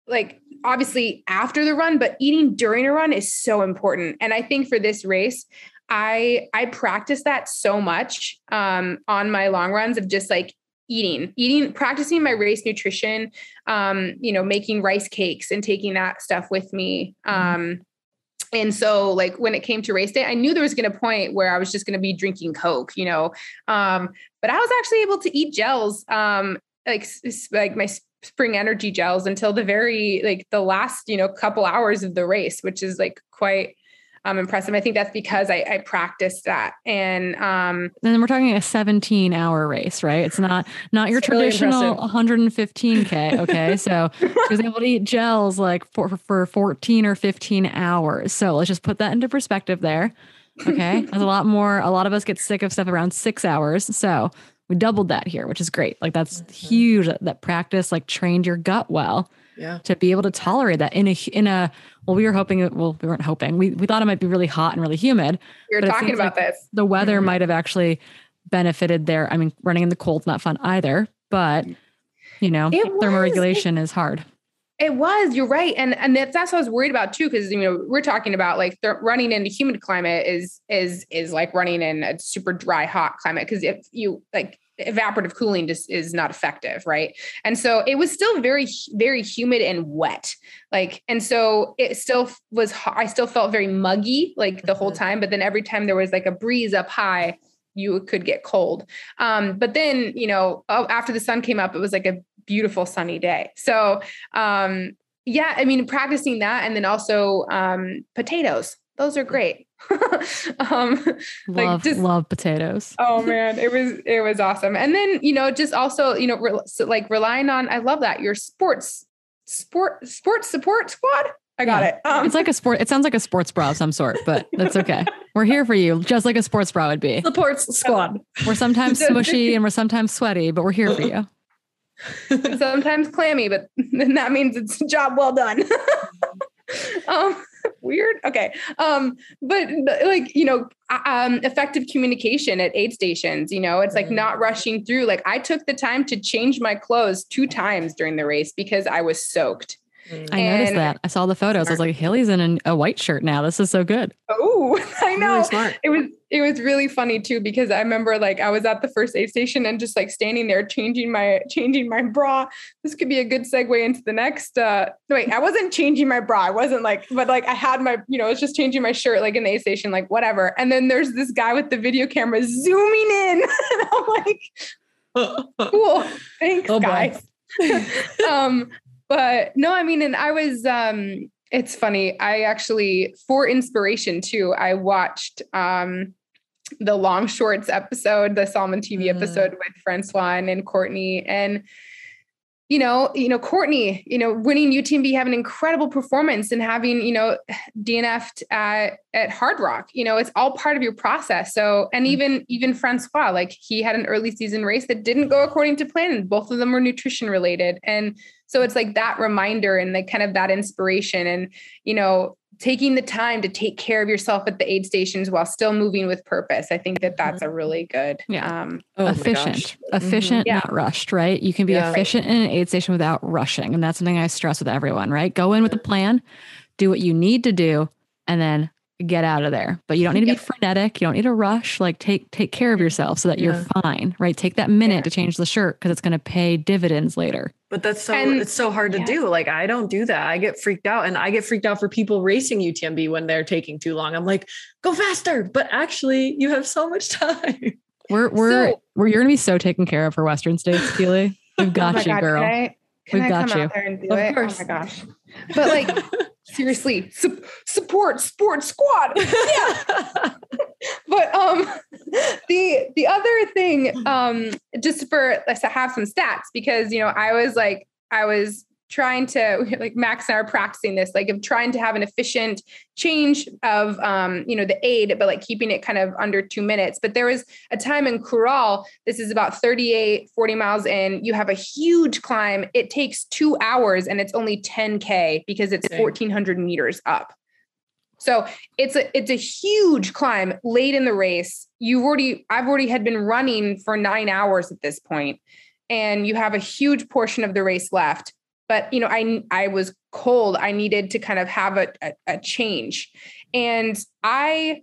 like obviously after the run, but eating during a run is so important. And I think for this race, I I practice that so much um, on my long runs of just like eating, eating, practicing my race nutrition, um, you know, making rice cakes and taking that stuff with me. Um, and so like when it came to race day, I knew there was going to point where I was just going to be drinking Coke, you know. Um, but I was actually able to eat gels, um, like like my spring energy gels until the very like the last you know couple hours of the race which is like quite um, impressive. I think that's because I, I practiced that. And um, and then we're talking a 17 hour race, right? It's not not your traditional really 115k. Okay, so she was able to eat gels like for for 14 or 15 hours. So let's just put that into perspective there. Okay, that's a lot more. A lot of us get sick of stuff around six hours. So we doubled that here, which is great. Like that's mm-hmm. huge. That practice like trained your gut well. Yeah. To be able to tolerate that in a in a well, we were hoping well, we weren't hoping. We we thought it might be really hot and really humid. We were talking about like this. The weather mm-hmm. might have actually benefited there. I mean, running in the cold's not fun either, but you know, thermoregulation is hard. It was. You're right, and and that's, that's what I was worried about too, because you know we're talking about like th- running in a humid climate is is is like running in a super dry hot climate. Because if you like evaporative cooling just is not effective, right? And so it was still very very humid and wet, like, and so it still was. I still felt very muggy like the whole mm-hmm. time, but then every time there was like a breeze up high you could get cold. Um, but then, you know, after the sun came up, it was like a beautiful sunny day. So, um, yeah, I mean, practicing that and then also um, potatoes. Those are great. um, like love, just, love potatoes. oh man, it was it was awesome. And then you know, just also you know, re- so like relying on. I love that your sports sport sports support squad. I got yeah. it. Um, it's like a sport. It sounds like a sports bra of some sort, but that's okay. we're here for you, just like a sports bra would be. Sports squad. We're sometimes smushy and we're sometimes sweaty, but we're here for you. sometimes clammy, but then that means it's a job well done. um, weird. Okay. Um, but like, you know, um, effective communication at aid stations, you know, it's like mm-hmm. not rushing through. Like I took the time to change my clothes two times during the race because I was soaked. I and noticed that. I saw the photos. I was like, Haley's in a white shirt now. This is so good. Oh, I know. Really. It was it was really funny too because I remember like I was at the first aid station and just like standing there changing my changing my bra. This could be a good segue into the next uh wait, I wasn't changing my bra. I wasn't like, but like I had my, you know, I was just changing my shirt like in the aid station, like whatever. And then there's this guy with the video camera zooming in. and I'm like, cool. Thanks, oh, guys. um but no, I mean, and I was um it's funny. I actually for inspiration too, I watched um the long shorts episode, the Salomon TV mm. episode with Francois and Courtney. And you know, you know, Courtney, you know, winning UTMB, having an incredible performance and having, you know, DNF'd at, at Hardrock, you know, it's all part of your process. So, and mm-hmm. even, even Francois, like he had an early season race that didn't go according to plan. And both of them were nutrition related. And so it's like that reminder and like kind of that inspiration and, you know, taking the time to take care of yourself at the aid stations while still moving with purpose. I think that that's a mm-hmm. really good, yeah. um, oh efficient, efficient, mm-hmm. not rushed, right? You can be yeah. efficient in an aid station without rushing. And that's something I stress with everyone, right? Go in with a plan, do what you need to do, and then get out of there. But you don't need to be frenetic. You don't need to rush. Like take take care of yourself so that yeah. you're fine, right? Take that minute yeah. to change the shirt because it's going to pay dividends later. But that's so and, it's so hard to yeah. do. Like I don't do that. I get freaked out and I get freaked out for people racing UTMB when they're taking too long. I'm like, "Go faster." But actually, you have so much time. We're we're so, we're you're going to be so taken care of for Western States, Keely. We've oh got oh you, God, girl. Can I, can We've I got you. of it? course. Oh my gosh. But like seriously su- support sport squad. Yeah. But um the the other thing um just for let's have some stats because you know i was like i was trying to like Max and I are practicing this, like of trying to have an efficient change of um, you know, the aid, but like keeping it kind of under two minutes. But there was a time in Curral, this is about 38, 40 miles in, you have a huge climb. It takes two hours and it's only 10K because it's 1400 meters up. So it's a it's a huge climb late in the race. You've already I've already had been running for nine hours at this point, and you have a huge portion of the race left but you know i i was cold. I needed to kind of have a, a, a change. And i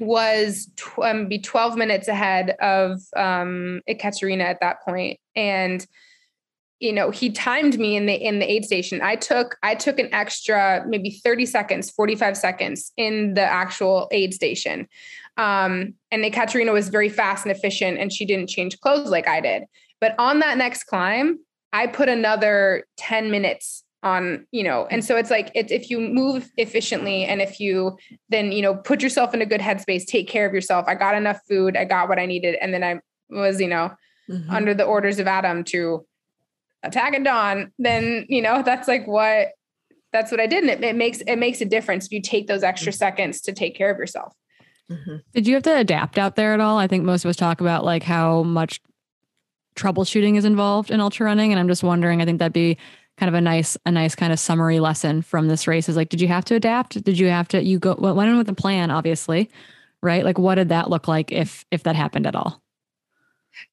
was tw- um, be 12 minutes ahead of um Ekaterina at that point. And you know he timed me in the in the aid station. I took i took an extra maybe 30 seconds 45 seconds in the actual aid station. Um and Ekaterina was very fast and efficient and she didn't change clothes like i did. But on that next climb I put another 10 minutes on, you know, and so it's like it's if you move efficiently and if you then, you know, put yourself in a good headspace, take care of yourself. I got enough food, I got what I needed, and then I was, you know, mm-hmm. under the orders of Adam to attack at dawn, then, you know, that's like what that's what I did. And it, it makes it makes a difference if you take those extra mm-hmm. seconds to take care of yourself. Mm-hmm. Did you have to adapt out there at all? I think most of us talk about like how much troubleshooting is involved in ultra running. And I'm just wondering, I think that'd be kind of a nice, a nice kind of summary lesson from this race is like, did you have to adapt? Did you have to, you go, went in with a plan, obviously, right? Like what did that look like if, if that happened at all?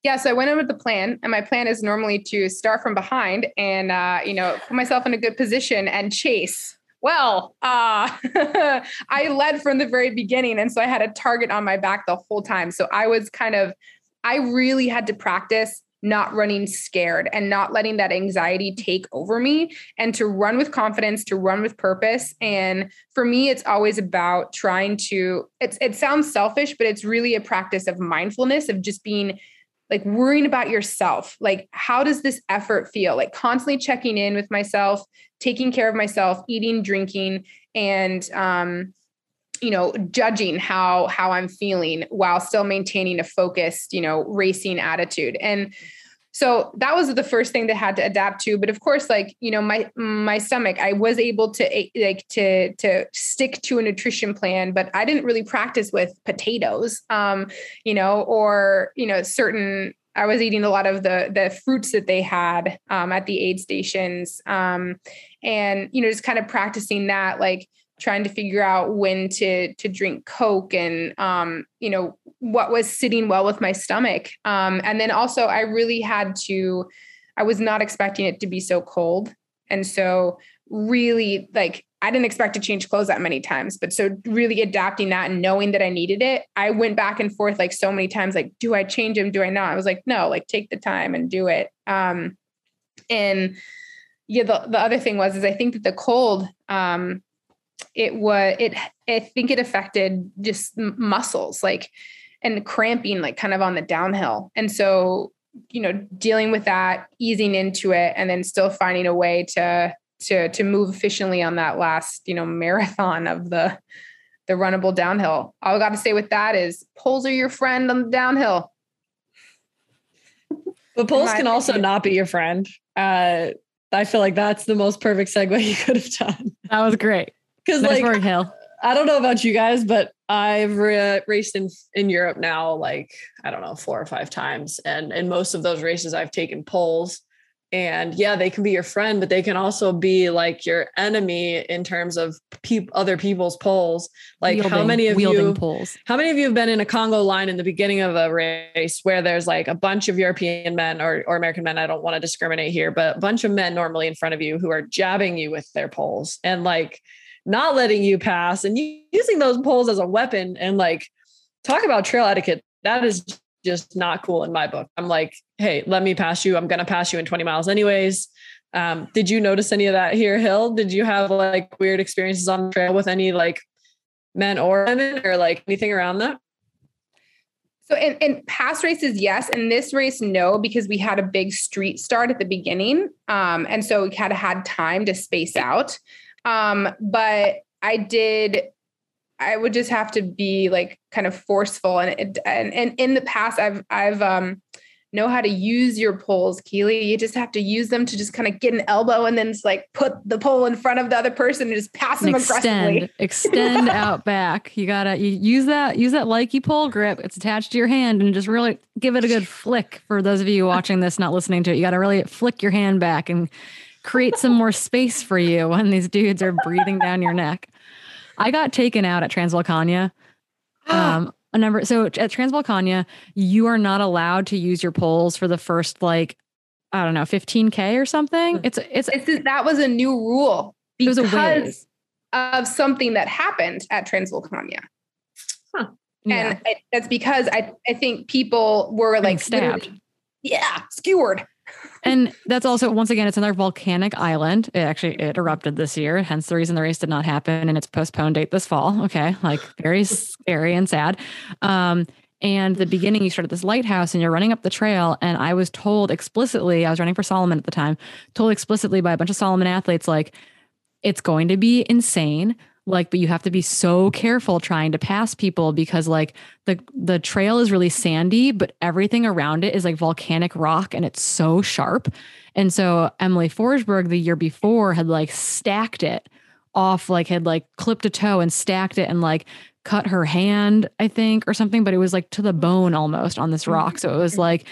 Yeah, so I went in with the plan, and my plan is normally to start from behind and uh, you know put myself in a good position and chase. Well, uh, I led from the very beginning, and so I had a target on my back the whole time. So I was kind of, I really had to practice not running scared and not letting that anxiety take over me and to run with confidence to run with purpose. And for me it's always about trying to it's it sounds selfish but it's really a practice of mindfulness of just being like worrying about yourself. Like how does this effort feel? Like constantly checking in with myself taking care of myself eating drinking and um you know judging how how i'm feeling while still maintaining a focused you know racing attitude. And so that was the first thing that had to adapt to. But of course like you know my my stomach i was able to like to to stick to a nutrition plan but i didn't really practice with potatoes um you know or you know certain I was eating a lot of the the fruits that they had um, at the aid stations, um, and you know, just kind of practicing that, like trying to figure out when to to drink Coke and um, you know what was sitting well with my stomach, um, and then also I really had to. I was not expecting it to be so cold, and so really like I didn't expect to change clothes that many times, but so really adapting that and knowing that I needed it, I went back and forth like so many times. Like, do I change them? Do I not? I was like, no, like take the time and do it. Um, and yeah, the, the other thing was, is I think that the cold, um, it was, it, I think it affected just muscles like, and cramping, like kind of on the downhill. And so, you know, dealing with that, easing into it, and then still finding a way to, to to move efficiently on that last you know marathon of the the runnable downhill. All I got to say with that is poles are your friend on the downhill. But poles can also not be your friend. Uh, I feel like that's the most perfect segue you could have done. That was great. Because Nice like work, Hill. I don't know about you guys, but I've ra- raced in in Europe now, like I don't know, four or five times, and in most of those races, I've taken poles. And yeah, they can be your friend, but they can also be like your enemy in terms of peop- other people's poles. Like how many of wielding you poles? how many of you have been in a Congo line in the beginning of a race where there's like a bunch of European men or, or American men? I don't want to discriminate here, but a bunch of men normally in front of you who are jabbing you with their poles and like not letting you pass and using those poles as a weapon. And like, talk about trail etiquette. That is just not cool in my book. I'm like, hey, let me pass you. I'm going to pass you in 20 miles anyways. Um, did you notice any of that here, Hill? Did you have like weird experiences on the trail with any like men or women or like anything around that? So in, in past races, yes. In this race, no, because we had a big street start at the beginning. Um, and so we had had time to space out. Um, but I did, I would just have to be like kind of forceful. And, it, and, and in the past, I've, I've, um, know how to use your poles, Keely. You just have to use them to just kind of get an elbow and then it's like put the pole in front of the other person and just pass them And aggressively. extend, extend out back. You gotta you use that use that likey pole grip. It's attached to your hand, and just really give it a good flick. For those of you watching this, not listening to it, you gotta really flick your hand back and create some more space for you when these dudes are breathing down your neck. I got taken out at Transvolcania. Um, a number so at Transvolcania, you are not allowed to use your poles for the first like I don't know, 15k or something. It's it's It's that was a new rule It was a because of something that happened at Transvolcania. yeah. And it, that's because I, I think people were like stabbed. Yeah, skewered. And that's also once again it's another volcanic island. It actually it erupted this year hence the reason the race did not happen and its postponed date this fall okay? Like very scary and sad. Um and the beginning you start at this lighthouse and you're running up the trail and i was told explicitly i was running for Salomon at the time told explicitly by a bunch of Salomon athletes like it's going to be insane like but you have to be so careful trying to pass people because like the the trail is really sandy but everything around it is like volcanic rock and it's so sharp. And so Emelie Forsberg the year before had like stacked it off like had like clipped a toe and stacked it and like cut her hand i think or something but it was like to the bone almost on this rock. So it was like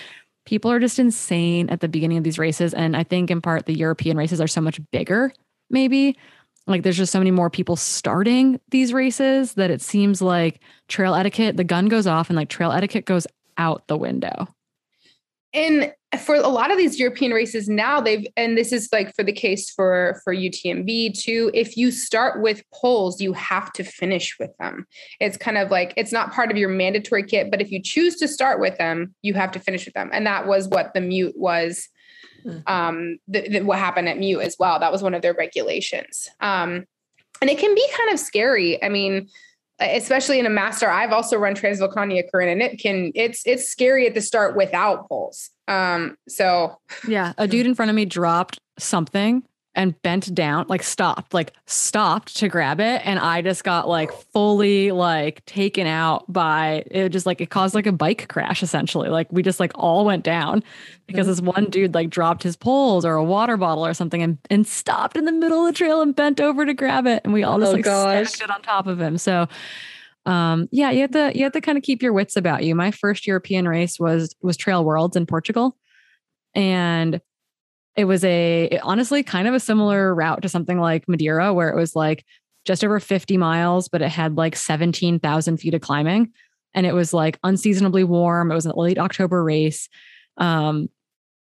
people are just insane at the beginning of these races. And i think in part the european races are so much bigger maybe like there's just so many more people starting these races that it seems like trail etiquette the gun goes off and like trail etiquette goes out the window And for a lot of these European races now, they've and this is like for the case for for UTMB too. If you start with poles, you have to finish with them. It's kind of like it's not part of your mandatory kit, but if you choose to start with them, you have to finish with them. And that was what the MIUT was. Mhm. Um, the, the- what happened at MIUT as well. That was one of their regulations. Um, and it can be kind of scary. I mean, especially in a master i've also run transvolcania current and it can it's it's scary at the start without poles um so yeah a dude in front of me dropped something and bent down like stopped like stopped to grab it. And i just got like fully like taken out by it just like it caused like a bike crash essentially. Like we just like all went down because this one dude like dropped his poles or a water bottle or something and, and stopped in the middle of the trail and bent over to grab it. And we all just Oh, like gosh. stacked it on top of him. So um, yeah, you have to you have to kind of keep your wits about you. My first European race was was Trail Worlds in Portugal, and it was a honestly kind of a similar route to something like Madeira, where it was like just over 50 miles, but it had like 17,000 feet of climbing. And it was like unseasonably warm. It was a late October race. Um,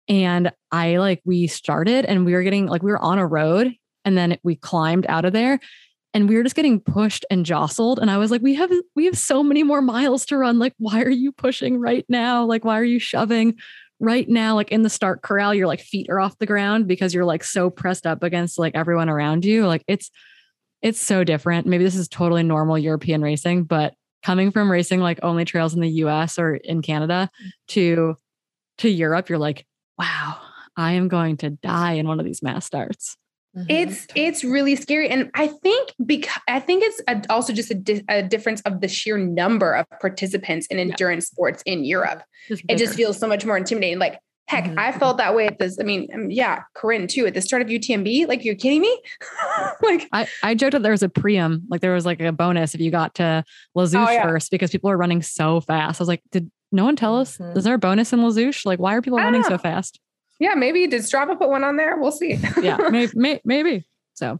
and I like, we started and we were getting like, we were on a road and then we climbed out of there and we were just getting pushed and jostled and i was like we have we have so many more miles to run like why are you pushing right now like why are you shoving right now like in the start corral your like feet are off the ground because you're like so pressed up against like everyone around you. Like it's it's so different. Maybe this is totally normal european racing but coming from racing like only trails in the us or in canada to to europe you're like wow i am going to die in one of these mass starts Mm-hmm. It's it's really scary, and I think because I think it's a, also just a, di- a, difference of the sheer number of participants in endurance yeah. sports in Europe. it just feels so much more intimidating. Like heck, mm-hmm. I felt that way at this. I mean, um, yeah, Corinne too at the start of UTMB. Like you're kidding me? like I I joked that there was a preem, like there was like a bonus if you got to Les Houches oh, yeah. first because people are running so fast. I was like, did no one tell us? Mm-hmm. Is there a bonus in Les Houches? Like, why are people running so fast? Yeah, maybe did Strava put one on there? We'll see. yeah, maybe, maybe. So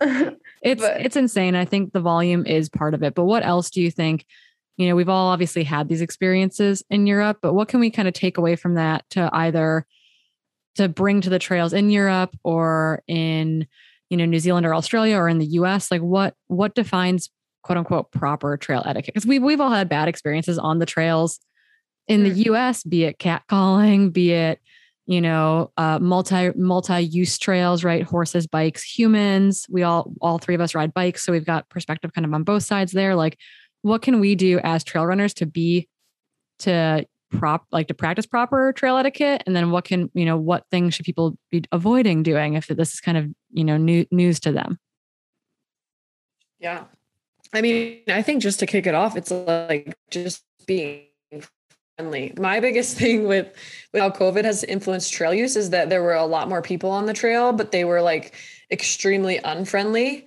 it's but, it's insane. I think the volume is part of it. But what else do you think? You know, we've all obviously had these experiences in Europe, but what can we kind of take away from that to either to bring to the trails in Europe or in you know New Zealand or Australia or in the US? Like what what defines quote unquote proper trail etiquette? Because we've we've all had bad experiences on the trails in the. US, be it catcalling, be it you know uh, multi multi use trails right? Horses bikes humans. We all all three of us ride bikes so we've got perspective kind of on both sides there. Like what can we do as trail runners to be to prop like to practice proper trail etiquette? And then what can you know what things should people be avoiding doing if this is kind of you know new news to them? Yeah. I mean i think just to kick it off it's like just being friendly. My biggest thing with, with how COVID has influenced trail use is that there were a lot more people on the trail, but they were like extremely unfriendly.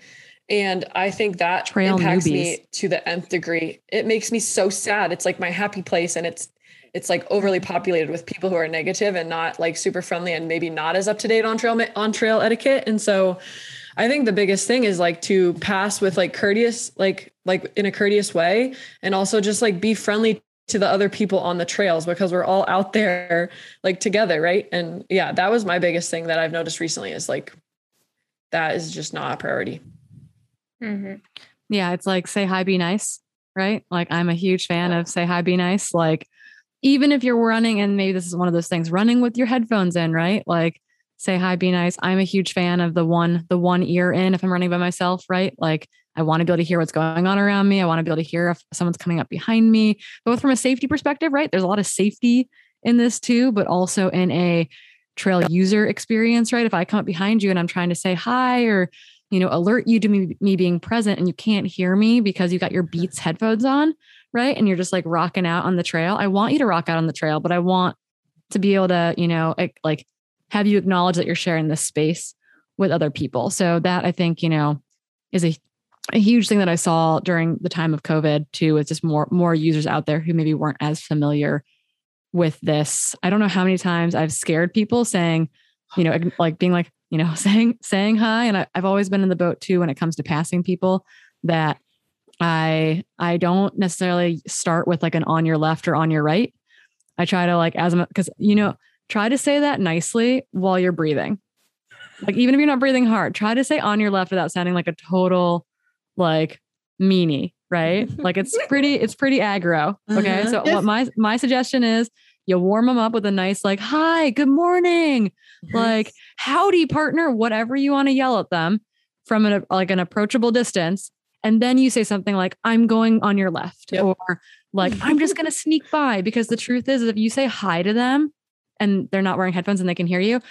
And I think that trail impacts newbies. me to the nth degree. It makes me so sad. It's like my happy place and it's it's like overly populated with people who are negative and not like super friendly and maybe not as up to date on trail on trail etiquette. And so I think the biggest thing is like to pass with like courteous, like like in a courteous way, and also just like be friendly to the other people on the trails because we're all out there like together right? And yeah that was my biggest thing that i've noticed recently is like that is just not a priority. Mm-hmm. yeah it's like say hi be nice right? Like i'm a huge fan of say hi be nice like even if you're running and maybe this is one of those things running with your headphones in right? Like say hi be nice. I'm a huge fan of the one the one ear in if i'm running by myself right? Like I want to be able to hear what's going on around me. I want to be able to hear if someone's coming up behind me, both from a safety perspective, right? There's a lot of safety in this too, but also in a trail user experience, right? If I come up behind you and I'm trying to say hi or, you know, alert you to me, me being present and you can't hear me because you got your Beats headphones on, right? And you're just like rocking out on the trail. I want you to rock out on the trail, but I want to be able to, you know, like have you acknowledge that you're sharing this space with other people. So that I think, you know, is a a huge thing that I saw during the time of COVID too is just more more users out there who maybe weren't as familiar with this. I don't know how many times I've scared people saying, you know, like being like, you know, saying saying hi. And I, I've always been in the boat too when it comes to passing people that I I don't necessarily start with like an on your left or on your right. I try to like as because you know try to say that nicely while you're breathing. Like even if you're not breathing hard, try to say on your left without sounding like a total like meanie, right? like it's pretty, it's pretty aggro. Okay. Uh-huh. So yes. what my my suggestion is you warm them up with a nice like, hi, good morning, yes. like howdy, partner, whatever you want to yell at them from an like an approachable distance. And then you say something like, I'm going on your left, yep. or like, I'm just gonna sneak by. Because the truth is, if you say hi to them and they're not wearing headphones and they can hear you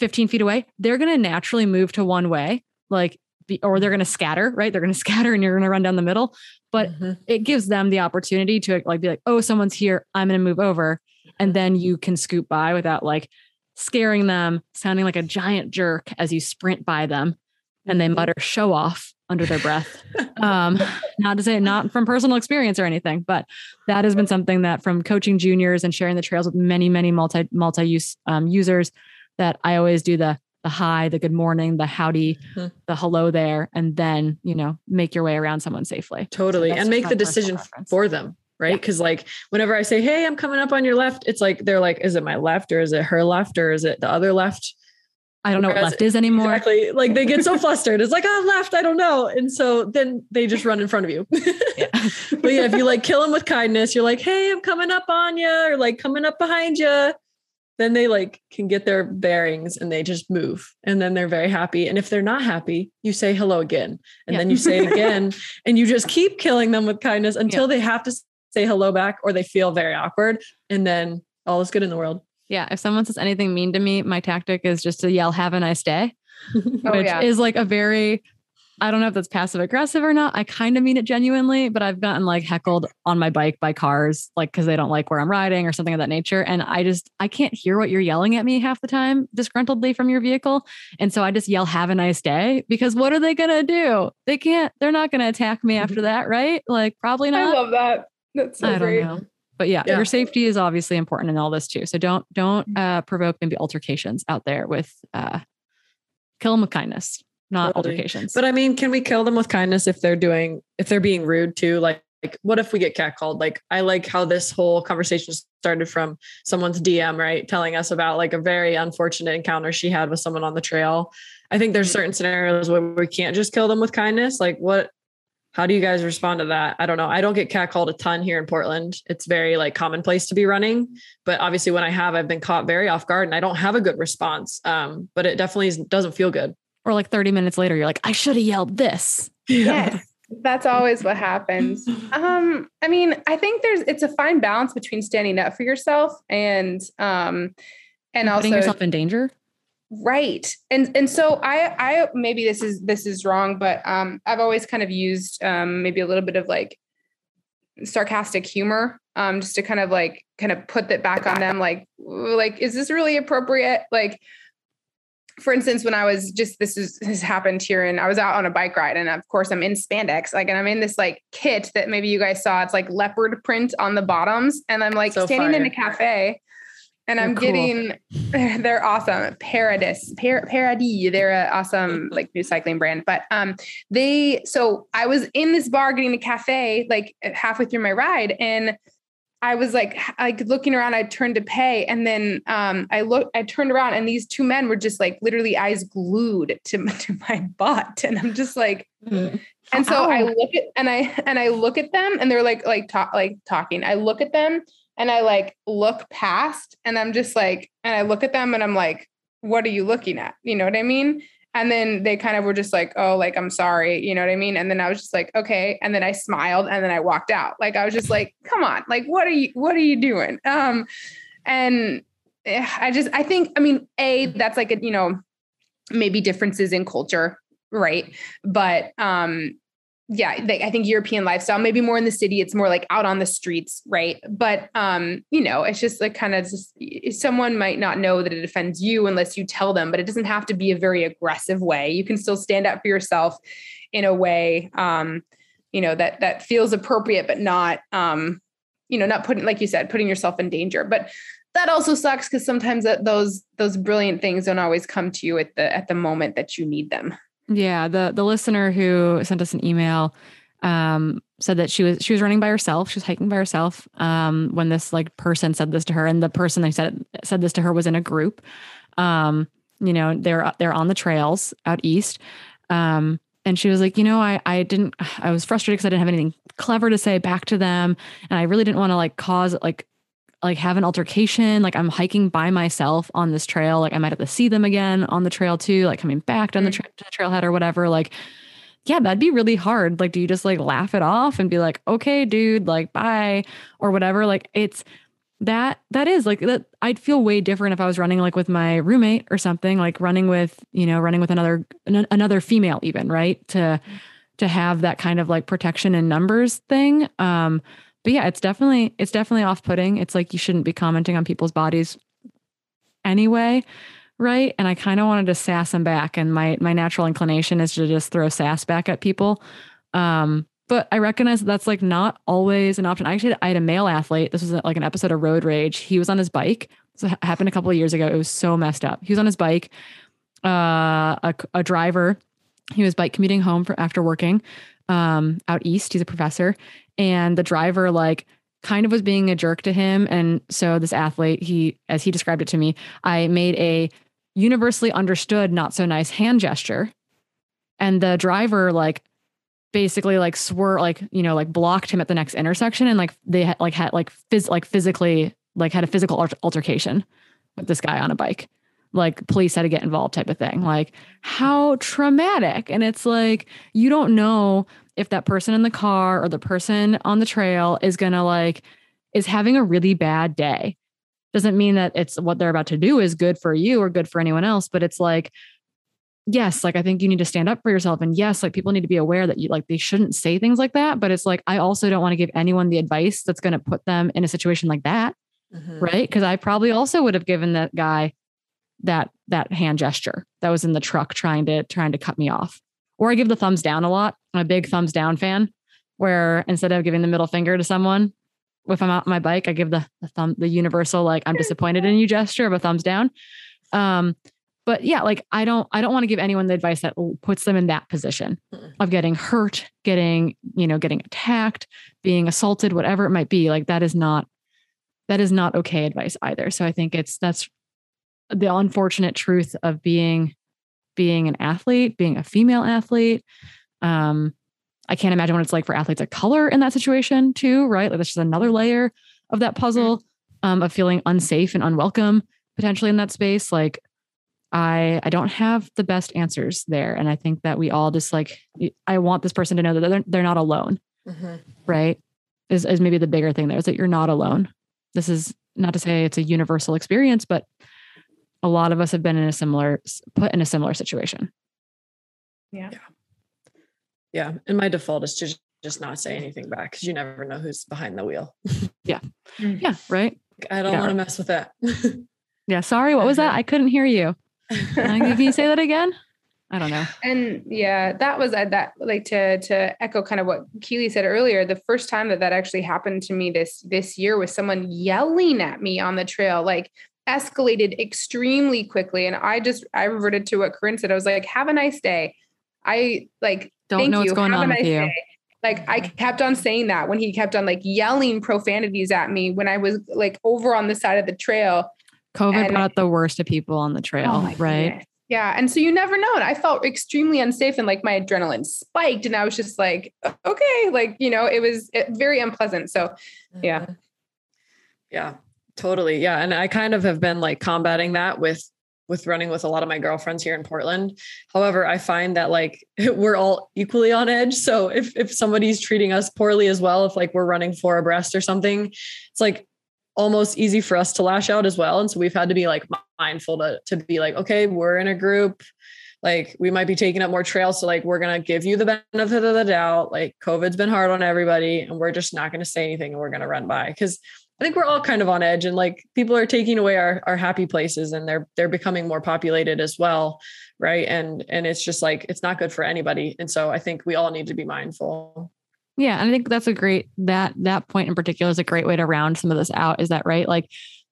15 feet away, they're gonna naturally move to one way. Like be, or they're going to scatter, right? They're going to scatter and you're going to run down the middle. But mm-hmm. it gives them the opportunity to like be like, oh, someone's here. I'm going to move over. And then you can scoop by without like scaring them, sounding like a giant jerk as you sprint by them and they mm-hmm. mutter show off under their breath. Um, not to say not from personal experience or anything, but that has been something that from coaching juniors and sharing the trails with many, many multi multi use um, users that I always do the the hi, the good morning, the howdy, mm-hmm. the hello there, and then you know make your way around someone safely. Totally, so and make the decision for them right? Because yeah. like whenever I say, "Hey, I'm coming up on your left," it's like they're like, "Is it my left or is it her left or is it the other left?" I don't know what left is anymore. Exactly. Like they get so flustered. It's like, oh, left, I don't know. And so then they just run in front of you. yeah. but yeah, if you like kill them with kindness, you're like, hey, I'm coming up on you, or like coming up behind you. Then they like can get their bearings and they just move. And then they're very happy. And if they're not happy, you say hello again. And yeah. then you say it again. and you just keep killing them with kindness until yeah. they have to say hello back or they feel very awkward. And then all is good in the world. Yeah. If someone says anything mean to me, my tactic is just to yell, have a nice day, oh, which yeah. is like a very, I don't know if that's passive aggressive or not. I kind of mean it genuinely, but I've gotten like heckled on my bike by cars, like because they don't like where I'm riding or something of that nature. And I just, I can't hear what you're yelling at me half the time disgruntledly from your vehicle. And so I just yell, have a nice day because what are they going to do? They can't, they're not going to attack me after that, right? Like, probably not. I love that. That's so I great. Know but yeah, yeah, your safety is obviously important in all this too. So don't don't mm-hmm. uh, provoke maybe altercations out there with uh, kill them with kindness, not totally. altercations. But I mean, can we kill them with kindness if they're doing if they're being rude too? Like, like what if we get catcalled? Like, I like how this whole conversation started from someone's DM, right, telling us about like a very unfortunate encounter she had with someone on the trail. I think there's mm-hmm. certain scenarios where we can't just kill them with kindness. Like, what how do you guys respond to that? I don't know. I don't get catcalled a ton here in Portland. It's very like commonplace to be running, but obviously when I have, I've been caught very off guard and I don't have a good response. Um, but it definitely doesn't feel good. Or like 30 minutes later, you're like, I should have yelled this. Yeah. That's always what happens. Um, I mean, I think there's it's a fine balance between standing up for yourself and um and, and also putting yourself in danger. Right. And and so I I maybe this is this is wrong, but um I've always kind of used um maybe a little bit of like sarcastic humor um just to kind of like kind of put that back on them like like is this really appropriate? Like for instance, when I was just this is has happened here, and I was out on a bike ride, and of course I'm in spandex, like, and I'm in this like kit that maybe you guys saw. It's like leopard print on the bottoms, and I'm like so standing fire. in a cafe, and I'm cool. getting they're awesome. Paradis, Par- Paradis, they're an awesome like new cycling brand. But um, they so I was in this bar getting a cafe like halfway through my ride, and I was like like looking around. I turned to pay, and then um, I looked. I turned around, and these two men were just like literally eyes glued to to my butt, and I'm just like. Mm-hmm. And so Ow. I look at and I and I look at them, and they're like like talk like talking. I look at them and I like look past and I'm just like, and I look at them and I'm like, what are you looking at? You know what I mean? And then they kind of were just like, oh, like, I'm sorry. You know what I mean? And then I was just like, okay. And then I smiled and then I walked out. Like, I was just like, come on, like, what are you, what are you doing? Um, and eh, I just, I think, I mean, A, that's like a, you know, maybe differences in culture, right? But um, yeah, they, I think European lifestyle, maybe more in the city, it's more like out on the streets, right? But um, you know, it's just like kind of just someone might not know that it offends you unless you tell them, but it doesn't have to be a very aggressive way. You can still stand up for yourself in a way um, you know, that that feels appropriate, but not um, you know, not putting, like you said, putting yourself in danger. But that also sucks because sometimes that those those brilliant things don't always come to you at the at the moment that you need them. Yeah, the the listener who sent us an email um, said that she was she was running by herself. She was hiking by herself um, when this like person said this to her, and the person they said said this to her was in a group. Um, you know, they're they're on the trails out east. Um, and she was like, you know, I I didn't I was frustrated because I didn't have anything clever to say back to them, and I really didn't want to like cause like like have an altercation. Like I'm hiking by myself on this trail. Like I might have to see them again on the trail too, like coming back down the, mm. tra- the trailhead or whatever. Like, yeah, that'd be really hard. Like, do you just like laugh it off and be like, okay, dude, like bye or whatever? Like it's that that is like that I'd feel way different if I was running like with my roommate or something, like running with, you know, running with another another female even, right? To mm. to have that kind of like protection in numbers thing. Um but yeah, it's definitely it's definitely off-putting. It's like you shouldn't be commenting on people's bodies anyway. right? And I kind of wanted to sass them back. And my my natural inclination is to just throw sass back at people. Um, but I recognize that that's like not always an option. I actually I had a male athlete. This was like an episode of Road Rage. He was on his bike. It happened a couple of years ago. It was so messed up. He was on his bike. Uh, a, a driver. He was bike commuting home for after working um, out east. He's a professor, and the driver like kind of was being a jerk to him. And so this athlete, he as he described it to me, I made a universally understood not so nice hand gesture, and the driver like basically like swore like you know like blocked him at the next intersection and like they had like had like phys- like physically like had a physical alter- altercation with this guy on a bike like police had to get involved type of thing like how traumatic and it's like you don't know if that person in the car or the person on the trail is going to like is having a really bad day doesn't mean that it's what they're about to do is good for you or good for anyone else but it's like yes, like I think you need to stand up for yourself. And yes, like people need to be aware that you like they shouldn't say things like that. But it's like I also don't want to give anyone the advice that's going to put them in a situation like that. Mm-hmm. Right. Cause I probably also would have given that guy that that hand gesture that was in the truck trying to trying to cut me off. Or I give the thumbs down a lot. I'm a big thumbs down fan, where instead of giving the middle finger to someone, if I'm out on my bike, I give the, the thumb, the universal, like I'm disappointed in you gesture of a thumbs down. Um, but yeah like i don't i don't want to give anyone the advice that puts them in that position of getting hurt getting you know getting attacked being assaulted whatever it might be like that is not that is not okay advice either so i think it's that's the unfortunate truth of being being an athlete being a female athlete um i can't imagine what it's like for athletes of color in that situation too right like that's just another layer of that puzzle um, of feeling unsafe and unwelcome potentially in that space like I I don't have the best answers there, and I think that we all just like I want this person to know that they're they're not alone, mm-hmm. right? Is is maybe the bigger thing there is that you're not alone. This is not to say it's a universal experience, but a lot of us have been in a similar put in a similar situation. Yeah. Yeah. Yeah. And my default is to just not say anything back because you never know who's behind the wheel. yeah. Mm. Yeah. Right. I don't yeah. want to mess with that. yeah. Sorry. What was that? I couldn't hear you. Can you say that again? I don't know. And yeah, that was uh, that like to to echo kind of what Keely said earlier. The first time that that actually happened to me this this year was someone yelling at me on the trail, like escalated extremely quickly. And I just I reverted to what Corinne said. I was like, "Have a nice day." I like don't know what's you. going Have on nice with you. Day. Like I kept on saying that when he kept on like yelling profanities at me when I was like over on the side of the trail COVID and, brought the worst of people on the trail, oh right? Goodness. Yeah. And so you never know. And I felt extremely unsafe and like my adrenaline spiked. And I was just like, okay, like, you know, it was very unpleasant. So, yeah. Mm-hmm. Yeah, totally. Yeah. And I kind of have been like combating that with with running with a lot of my girlfriends here in Portland. However, I find that like we're all equally on edge. So if if somebody's treating us poorly as well, if like we're running four abreast or something, it's like almost easy for us to lash out as well. And so we've had to be like mindful to, to be like, okay, we're in a group. Like we might be taking up more trails. So like we're gonna give you the benefit of the doubt. Like COVID's been hard on everybody, and we're just not gonna say anything and we're gonna run by. Cause I think we're all kind of on edge and like people are taking away our, our happy places and they're they're becoming more populated as well. Right. And and it's just like it's not good for anybody. And so I think we all need to be mindful. Yeah, and I think that's a great that that point in particular is a great way to round some of this out. Is that right? Like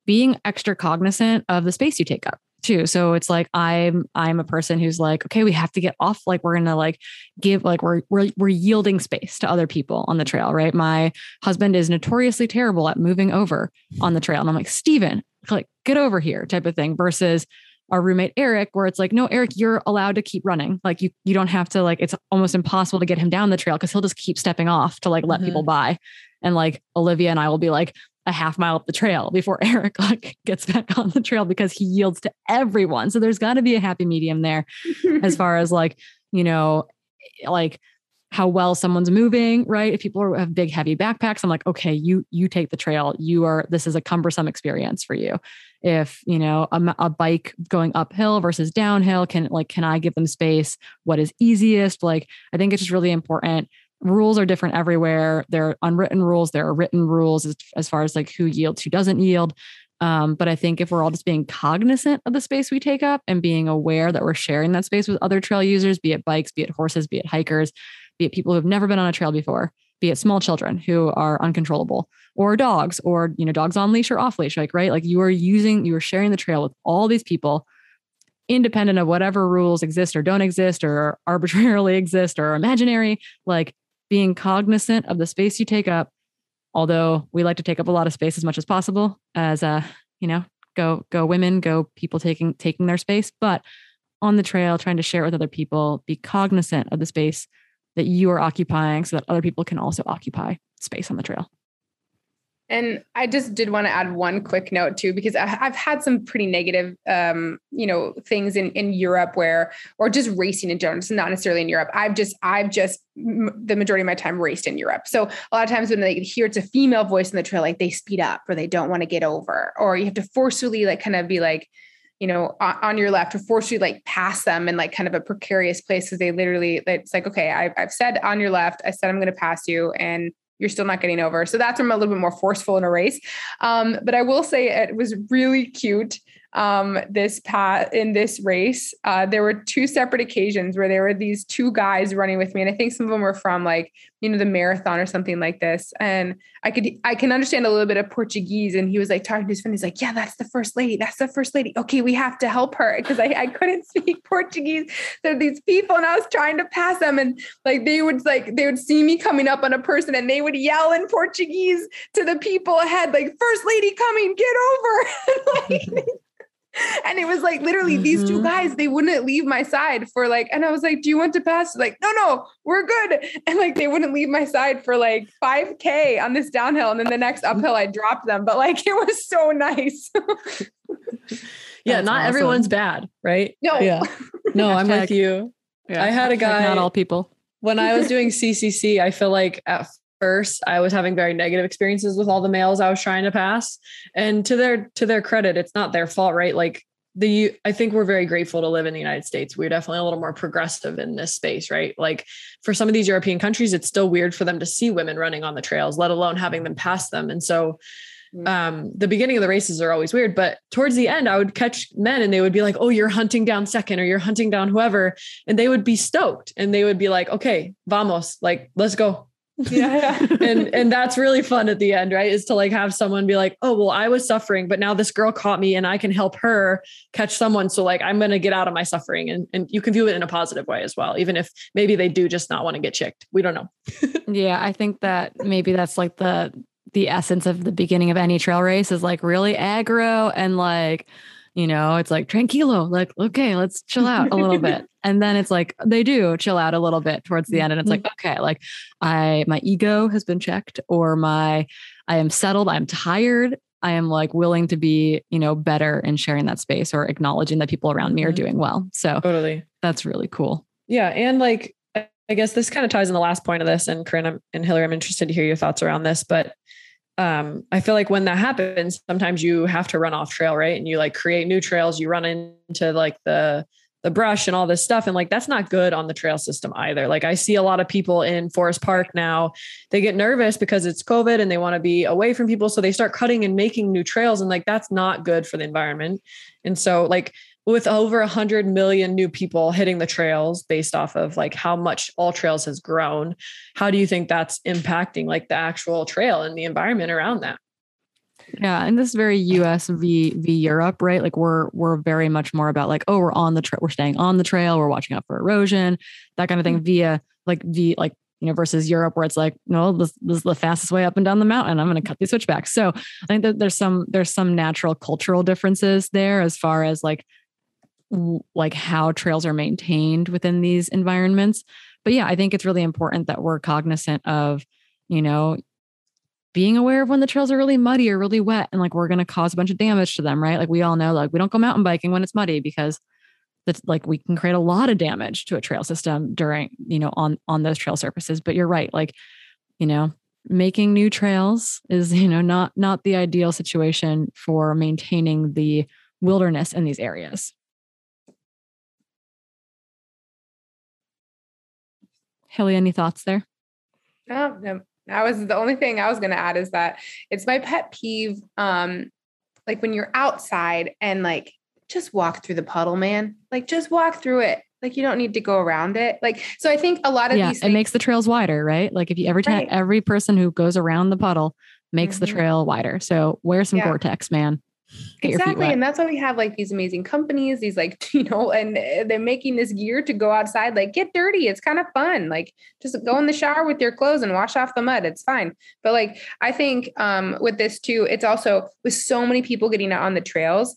being extra cognizant of the space you take up too. So it's like I'm I'm a person who's like, okay, we have to get off. Like we're gonna like give like we're we're we're yielding space to other people on the trail, right? My husband is notoriously terrible at moving over on the trail, and I'm like, Steven, like get over here, type of thing. Versus our roommate Eric, where it's like, no, Eric, you're allowed to keep running. Like you, you don't have to like. It's almost impossible to get him down the trail because he'll just keep stepping off to like let mm-hmm. people by. And like Olivia and I will be like a half mile up the trail before Eric like gets back on the trail because he yields to everyone. So there's got to be a happy medium there, as far as like you know, like how well someone's moving, right? If people have big heavy backpacks, I'm like, okay, you you take the trail. You are this is a cumbersome experience for you. If you know a, a bike going uphill versus downhill, can like can I give them space? What is easiest? Like I think it's just really important. Rules are different everywhere. There are unwritten rules. There are written rules as, as far as like who yields, who doesn't yield. Um, but I think if we're all just being cognizant of the space we take up and being aware that we're sharing that space with other trail users, be it bikes, be it horses, be it hikers, be it people who've never been on a trail before, be it small children who are uncontrollable or dogs or you know dogs on leash or off leash like right like you are using you are sharing the trail with all these people independent of whatever rules exist or don't exist or arbitrarily exist or imaginary like being cognizant of the space you take up although we like to take up a lot of space as much as possible as uh you know go go women go people taking taking their space but on the trail trying to share it with other people be cognizant of the space that you are occupying so that other people can also occupy space on the trail and I just did want to add one quick note too, because I've had some pretty negative, um, you know, things in in Europe where, or just racing in general. It's not necessarily in Europe. I've just, I've just the majority of my time raced in Europe. So a lot of times when they hear it's a female voice in the trail, like they speed up or they don't want to get over, or you have to forcefully like kind of be like, you know, on, your left or forcefully like pass them in like kind of a precarious place because they literally, it's like, okay, I've, I've said on your left, I said I'm going to pass you, and you're still not getting over. So that's where I'm a little bit more forceful in a race. Um, but I will say it was really cute um, this path in this race. Uh, there were two separate occasions where there were these two guys running with me, and I think some of them were from like you know the marathon or something like this. And I could I can understand a little bit of Portuguese, and he was like talking to his friend. He's like, "Yeah, that's the first lady. That's the first lady. Okay, we have to help her because I, I couldn't speak Portuguese. There these people, and I was trying to pass them, and like they would like they would see me coming up on a person, and they would yell in Portuguese to the people ahead, like "First lady coming, get over." like, and it was like literally mm-hmm. these two mm-hmm. guys they wouldn't leave my side for like and i was like do you want to pass like no no we're good and like they wouldn't leave my side for like 5k on this downhill and then the next uphill i dropped them but like it was so nice yeah That's not awesome. everyone's bad right no yeah no i'm with you yeah. i had a guy not all people when i was doing ccc i feel like at first i was having very negative experiences with all the males i was trying to pass. And to their to their credit it's not their fault right? Like the i think we're very grateful to live in the united states. We're definitely a little more progressive in this space right? Like for some of these european countries it's still weird for them to see women running on the trails let alone having them pass them. And so mm. um, the beginning of the races are always weird, but towards the end, I would catch men and they would be like, Oh, you're hunting down second or you're hunting down whoever. And they would be stoked and they would be like, Okay, vamos, like, let's go yeah, yeah. and and that's really fun at the end right? Is to like have someone be like oh well i was suffering but now this girl caught me and i can help her catch someone. So like i'm going to get out of my suffering. And and you can view it in a positive way as well even if maybe they do just not want to get chicked. We don't know. Yeah i think that maybe that's like the the essence of the beginning of any trail race is like really aggro and like you know, it's like tranquilo, like, okay, let's chill out a little bit. And then it's like they do chill out a little bit towards the end. And it's like, mm-hmm. okay, like I my ego has been checked, or my I am settled, I'm tired. I am like willing to be, you know, better in sharing that space or acknowledging that people around me are mm-hmm. doing well. So totally. That's really cool. Yeah. And like I guess this kind of ties in the last point of this. And Corinne and Hillary, I'm interested to hear your thoughts around this. But um, I feel like when that happens, sometimes you have to run off trail, right? And you like create new trails, you run into like the the brush and all this stuff. And like that's not good on the trail system either. Like I see a lot of people in Forest Park now, they get nervous because it's COVID and they want to be away from people. So they start cutting and making new trails. And like that's not good for the environment. And so like with over 100 million new people hitting the trails based off of like how much AllTrails has grown how do you think that's impacting like the actual trail and the environment around that yeah and this is very us v v europe right like we're we're very much more about like oh we're on the trail we're staying on the trail we're watching out for erosion that kind of thing mm-hmm. via like the like you know, versus Europe where it's like, no, this, this is the fastest way up and down the mountain. I'm going to cut these switchbacks. So I think that there's some there's some natural cultural differences there as far as like like how trails are maintained within these environments. But yeah, I think it's really important that we're cognizant of, you know, being aware of when the trails are really muddy or really wet and like we're going to cause a bunch of damage to them, right? Like we all know like we don't go mountain biking when it's muddy because that's like we can create a lot of damage to a trail system during, you know, on on those trail surfaces, but you're right, like, you know, making new trails is, you know, not not the ideal situation for maintaining the wilderness in these areas. Hilly, any thoughts there? No, no. That was the only thing I was going to add is that it's my pet peeve um, like when you're outside and like just walk through the puddle, man. Like just walk through it. Like you don't need to go around it. Like so, I think a lot of yeah, these it makes the trails wider, right? Like if you every time Right. every person who goes around the puddle makes the Mhm. trail wider. So wear some Yeah. Gore-Tex, man. Exactly and that's why we have like these amazing companies these like you know and uh, they're making this gear to go outside like get dirty it's kind of fun like just go in the shower with your clothes and wash off the mud it's fine. But like i think um with this too it's also with so many people getting out on the trails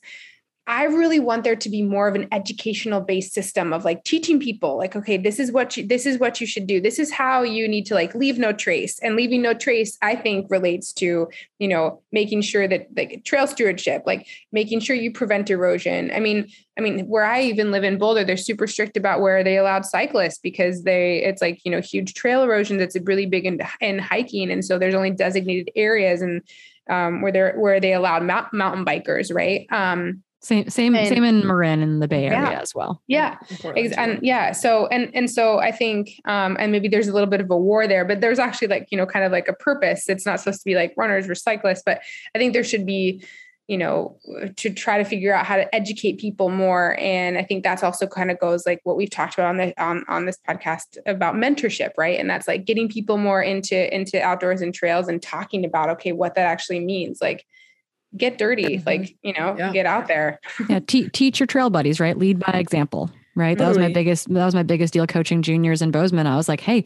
I really want there to be more of an educational based system of like teaching people like okay this is what you this is what you should do. This is how you need to like leave no trace. And leaving no trace I think relates to you know making sure that like trail stewardship like making sure you prevent erosion. I mean I mean where I even live in Boulder they're super strict about where they allowed cyclists because they it's like you know huge trail erosion that's a really big in, in hiking. And so there's only designated areas and um, where they're where they allowed mount, mountain bikers right? Um, Same, same, And- same in Marin in the Bay Yeah. Area as well. yeah In Portland, Ex- too. and yeah so and and so i think um and maybe there's a little bit of a war there but there's actually like you know kind of like a purpose it's not supposed to be like runners or cyclists but i think there should be you know to try to figure out how to educate people more and i think that's also kind of goes like what we've talked about on the on, on this podcast about mentorship right and that's like getting people more into into outdoors and trails and talking about okay what that actually means like get dirty Mhm. like you know Yeah. get out there yeah, te- teach your trail buddies, right? Lead by example, right? That was my biggest. That was my biggest deal coaching juniors in Bozeman. I was like, hey,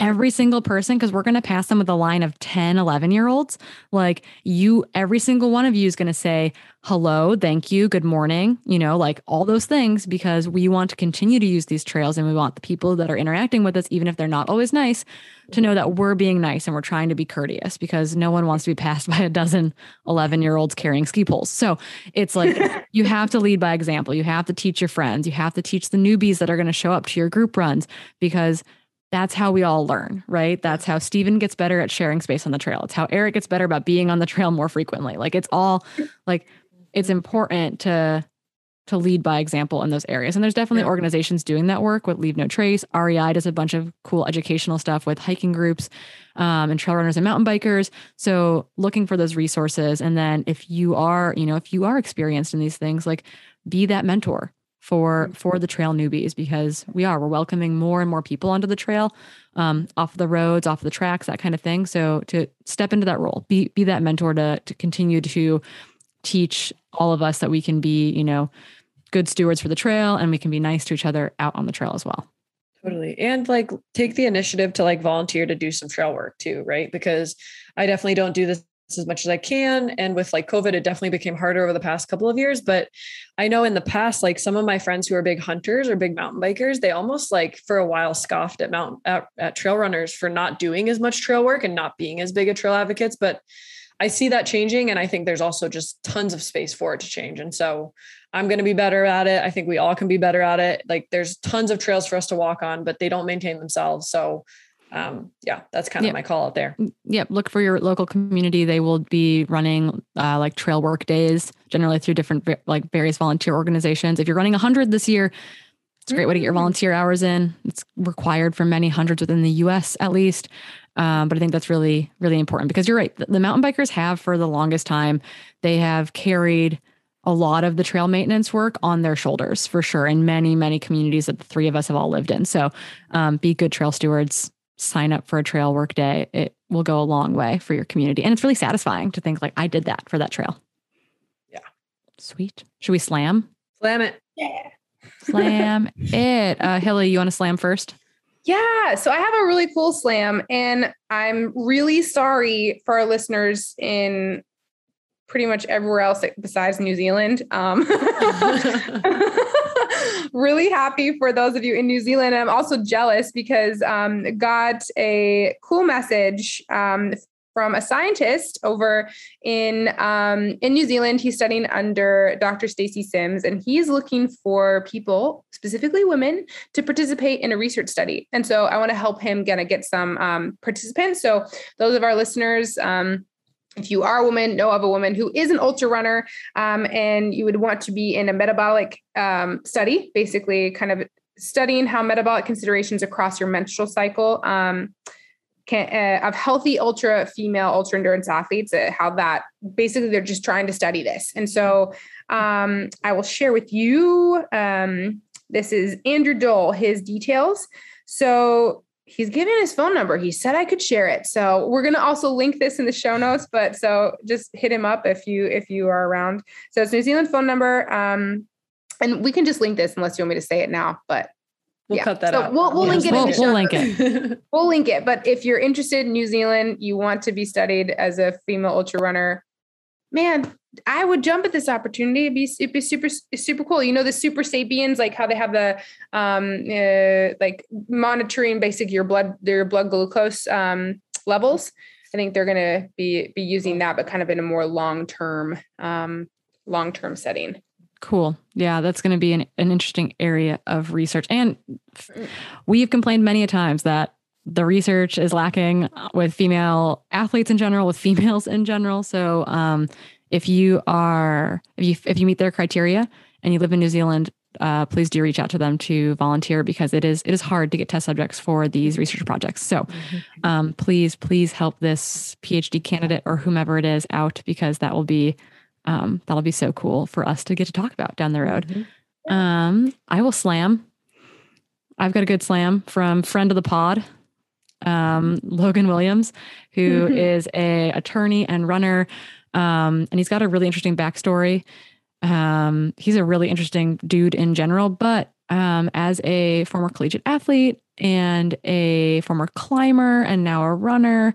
every single person, because we're going to pass them with a line of 10, 11 year olds. Like you, every single one of you is going to say hello, thank you, good morning, you know, like all those things, because we want to continue to use these trails and we want the people that are interacting with us, even if they're not always nice, to know that we're being nice and we're trying to be courteous because no one wants to be passed by a dozen 11 year olds carrying ski poles. So it's like you have to lead by example. You have to teach your friends. You have to teach the newbies that are going to show up to your group runs because that's how we all learn, right? That's how Steven gets better at sharing space on the trail. It's how Eric gets better about being on the trail more frequently. Like it's all like it's important to to lead by example in those areas. And there's definitely organizations doing that work with Leave No Trace. REI does a bunch of cool educational stuff with hiking groups um, and trail runners and mountain bikers. So looking for those resources. And then if you are, you know, if you are experienced in these things, like be that mentor for for the trail newbies because we are we're welcoming more and more people onto the trail um, off the roads off the tracks that kind of thing so to step into that role be be that mentor to to continue to teach all of us that we can be you know good stewards for the trail and we can be nice to each other out on the trail as well Totally. And like take the initiative to like volunteer to do some trail work too, right? Because I definitely don't do this as much as I can. And with like COVID, it definitely became harder over the past couple of years. But I know in the past, like some of my friends who are big hunters or big mountain bikers, they almost like for a while scoffed at mountain at, at trail runners for not doing as much trail work and not being as big a trail advocates. But I see that changing. And I think there's also just tons of space for it to change. And so I'm going to be better at it. I think we all can be better at it. Like there's tons of trails for us to walk on, but they don't maintain themselves. So um, yeah, that's kind of Yeah. my call out there. Yep. Look for your local community. They will be running uh, like trail work days, generally through different like various volunteer organizations. If you're running 100 this year, it's a great way to get your Mm. volunteer hours in. It's required for many hundreds within the US at least. Um, but I think that's really, really important because you're right. The, the mountain bikers have for the longest time, they have carried a lot of the trail maintenance work on their shoulders for sure in many, many communities that the three of us have all lived in. So um, be good trail stewards, sign up for a trail work day. It will go a long way for your community. And it's really satisfying to think like I did that for that trail. Yeah. Sweet. Should we slam? Slam it. yeah Slam it. Uh Hilly, you want to slam first? Yeah, so I have a really cool slam, and I'm really sorry for our listeners in pretty much everywhere else besides New Zealand. Um, really happy for those of you in New Zealand. I'm also jealous because um, got a cool message um, from a scientist over in um, in New Zealand. He's studying under Dr. Stacy Sims, and he's looking for people, specifically women, to participate in a research study. And so I want to help him get get some um, participants. So those of our listeners. Um, if you are a woman, know of a woman who is an ultra runner, um, and you would want to be in a metabolic um, study, basically, kind of studying how metabolic considerations across your menstrual cycle um, can, uh, of healthy ultra female ultra endurance athletes. Uh, how that basically they're just trying to study this, and so um, I will share with you. Um, this is Andrew Dole. His details. So he's given his phone number. He said I could share it. So we're going to also link this in the show notes, but so just hit him up if you if you are around. So it's New Zealand phone number. Um and we can just link this unless you want me to say it now, but We'll yeah. cut that so out. We'll, we'll link it. We'll, in the we'll link it. We'll link it. But if you're interested in New Zealand, you want to be studied as a female ultra runner, man, I would jump at this opportunity. It'd be, it'd be super, super cool. You know, the Supersapiens, like how they have the, um, uh, like monitoring basic your blood, their blood glucose, um, levels. I think they're going to be, be using that, but kind of in a more long-term, um, long-term setting. Cool. Yeah, that's going to be an, an interesting area of research. And we've complained many a times that the research is lacking with female athletes in general, with females in general. So, um, if you are if you if you meet their criteria and you live in New Zealand, uh, please do reach out to them to volunteer because it is it is hard to get test subjects for these research projects. So, um, please please help this PhD candidate or whomever it is out because that will be um, that'll be so cool for us to get to talk about down the road. Mm-hmm. Um, I will slam. I've got a good slam from friend of the pod, um, Logan Williams, who is a attorney and runner, um, and he's got a really interesting backstory. Um, he's a really interesting dude in general, but um, as a former collegiate athlete and a former climber and now a runner,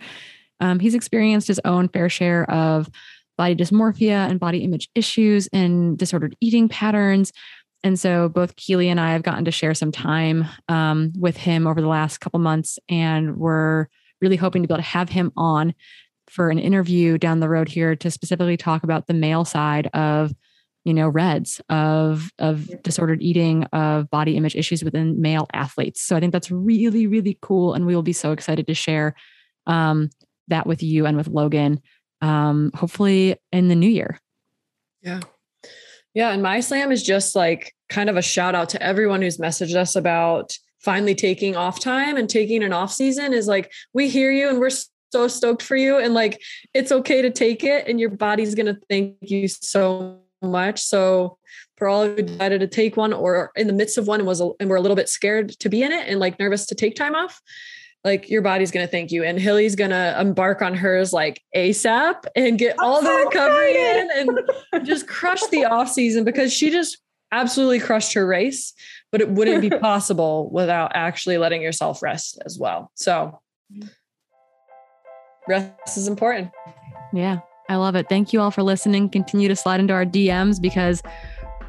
um, he's experienced his own fair share of body dysmorphia and body image issues and disordered eating patterns. And so both Keely and I have gotten to share some time um, with him over the last couple months, and we're really hoping to be able to have him on for an interview down the road here to specifically talk about the male side of you know RED-S of of disordered eating of body image issues within male athletes. So i think that's really really cool and we will be so excited to share um, that with you and with logan um, hopefully in the new year. Yeah. Yeah. And my slam is just like kind of a shout out to everyone who's messaged us about finally taking off time and taking an off season is like, we hear you and we're so stoked for you. And like, it's okay to take it and your body's going to thank you so much. So for all who decided to take one or in the midst of one and was, and we're a little bit scared to be in it and like nervous to take time off, like your body's going to thank you. And Hilly's going to embark on hers like ASAP and get I'm all the so recovery excited. in and just crush the off season because she just absolutely crushed her race, but it wouldn't be possible without actually letting yourself rest as well. So rest is important. Yeah, I love it. Thank you all for listening. Continue to slide into our DMs because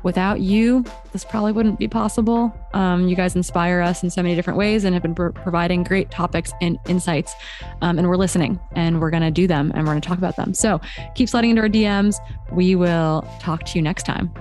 without you, this probably wouldn't be possible. Um, you guys inspire us in so many different ways and have been pro- providing great topics and insights. Um, and we're listening and we're going to do them and we're going to talk about them. So keep sliding into our DMs. We will talk to you next time.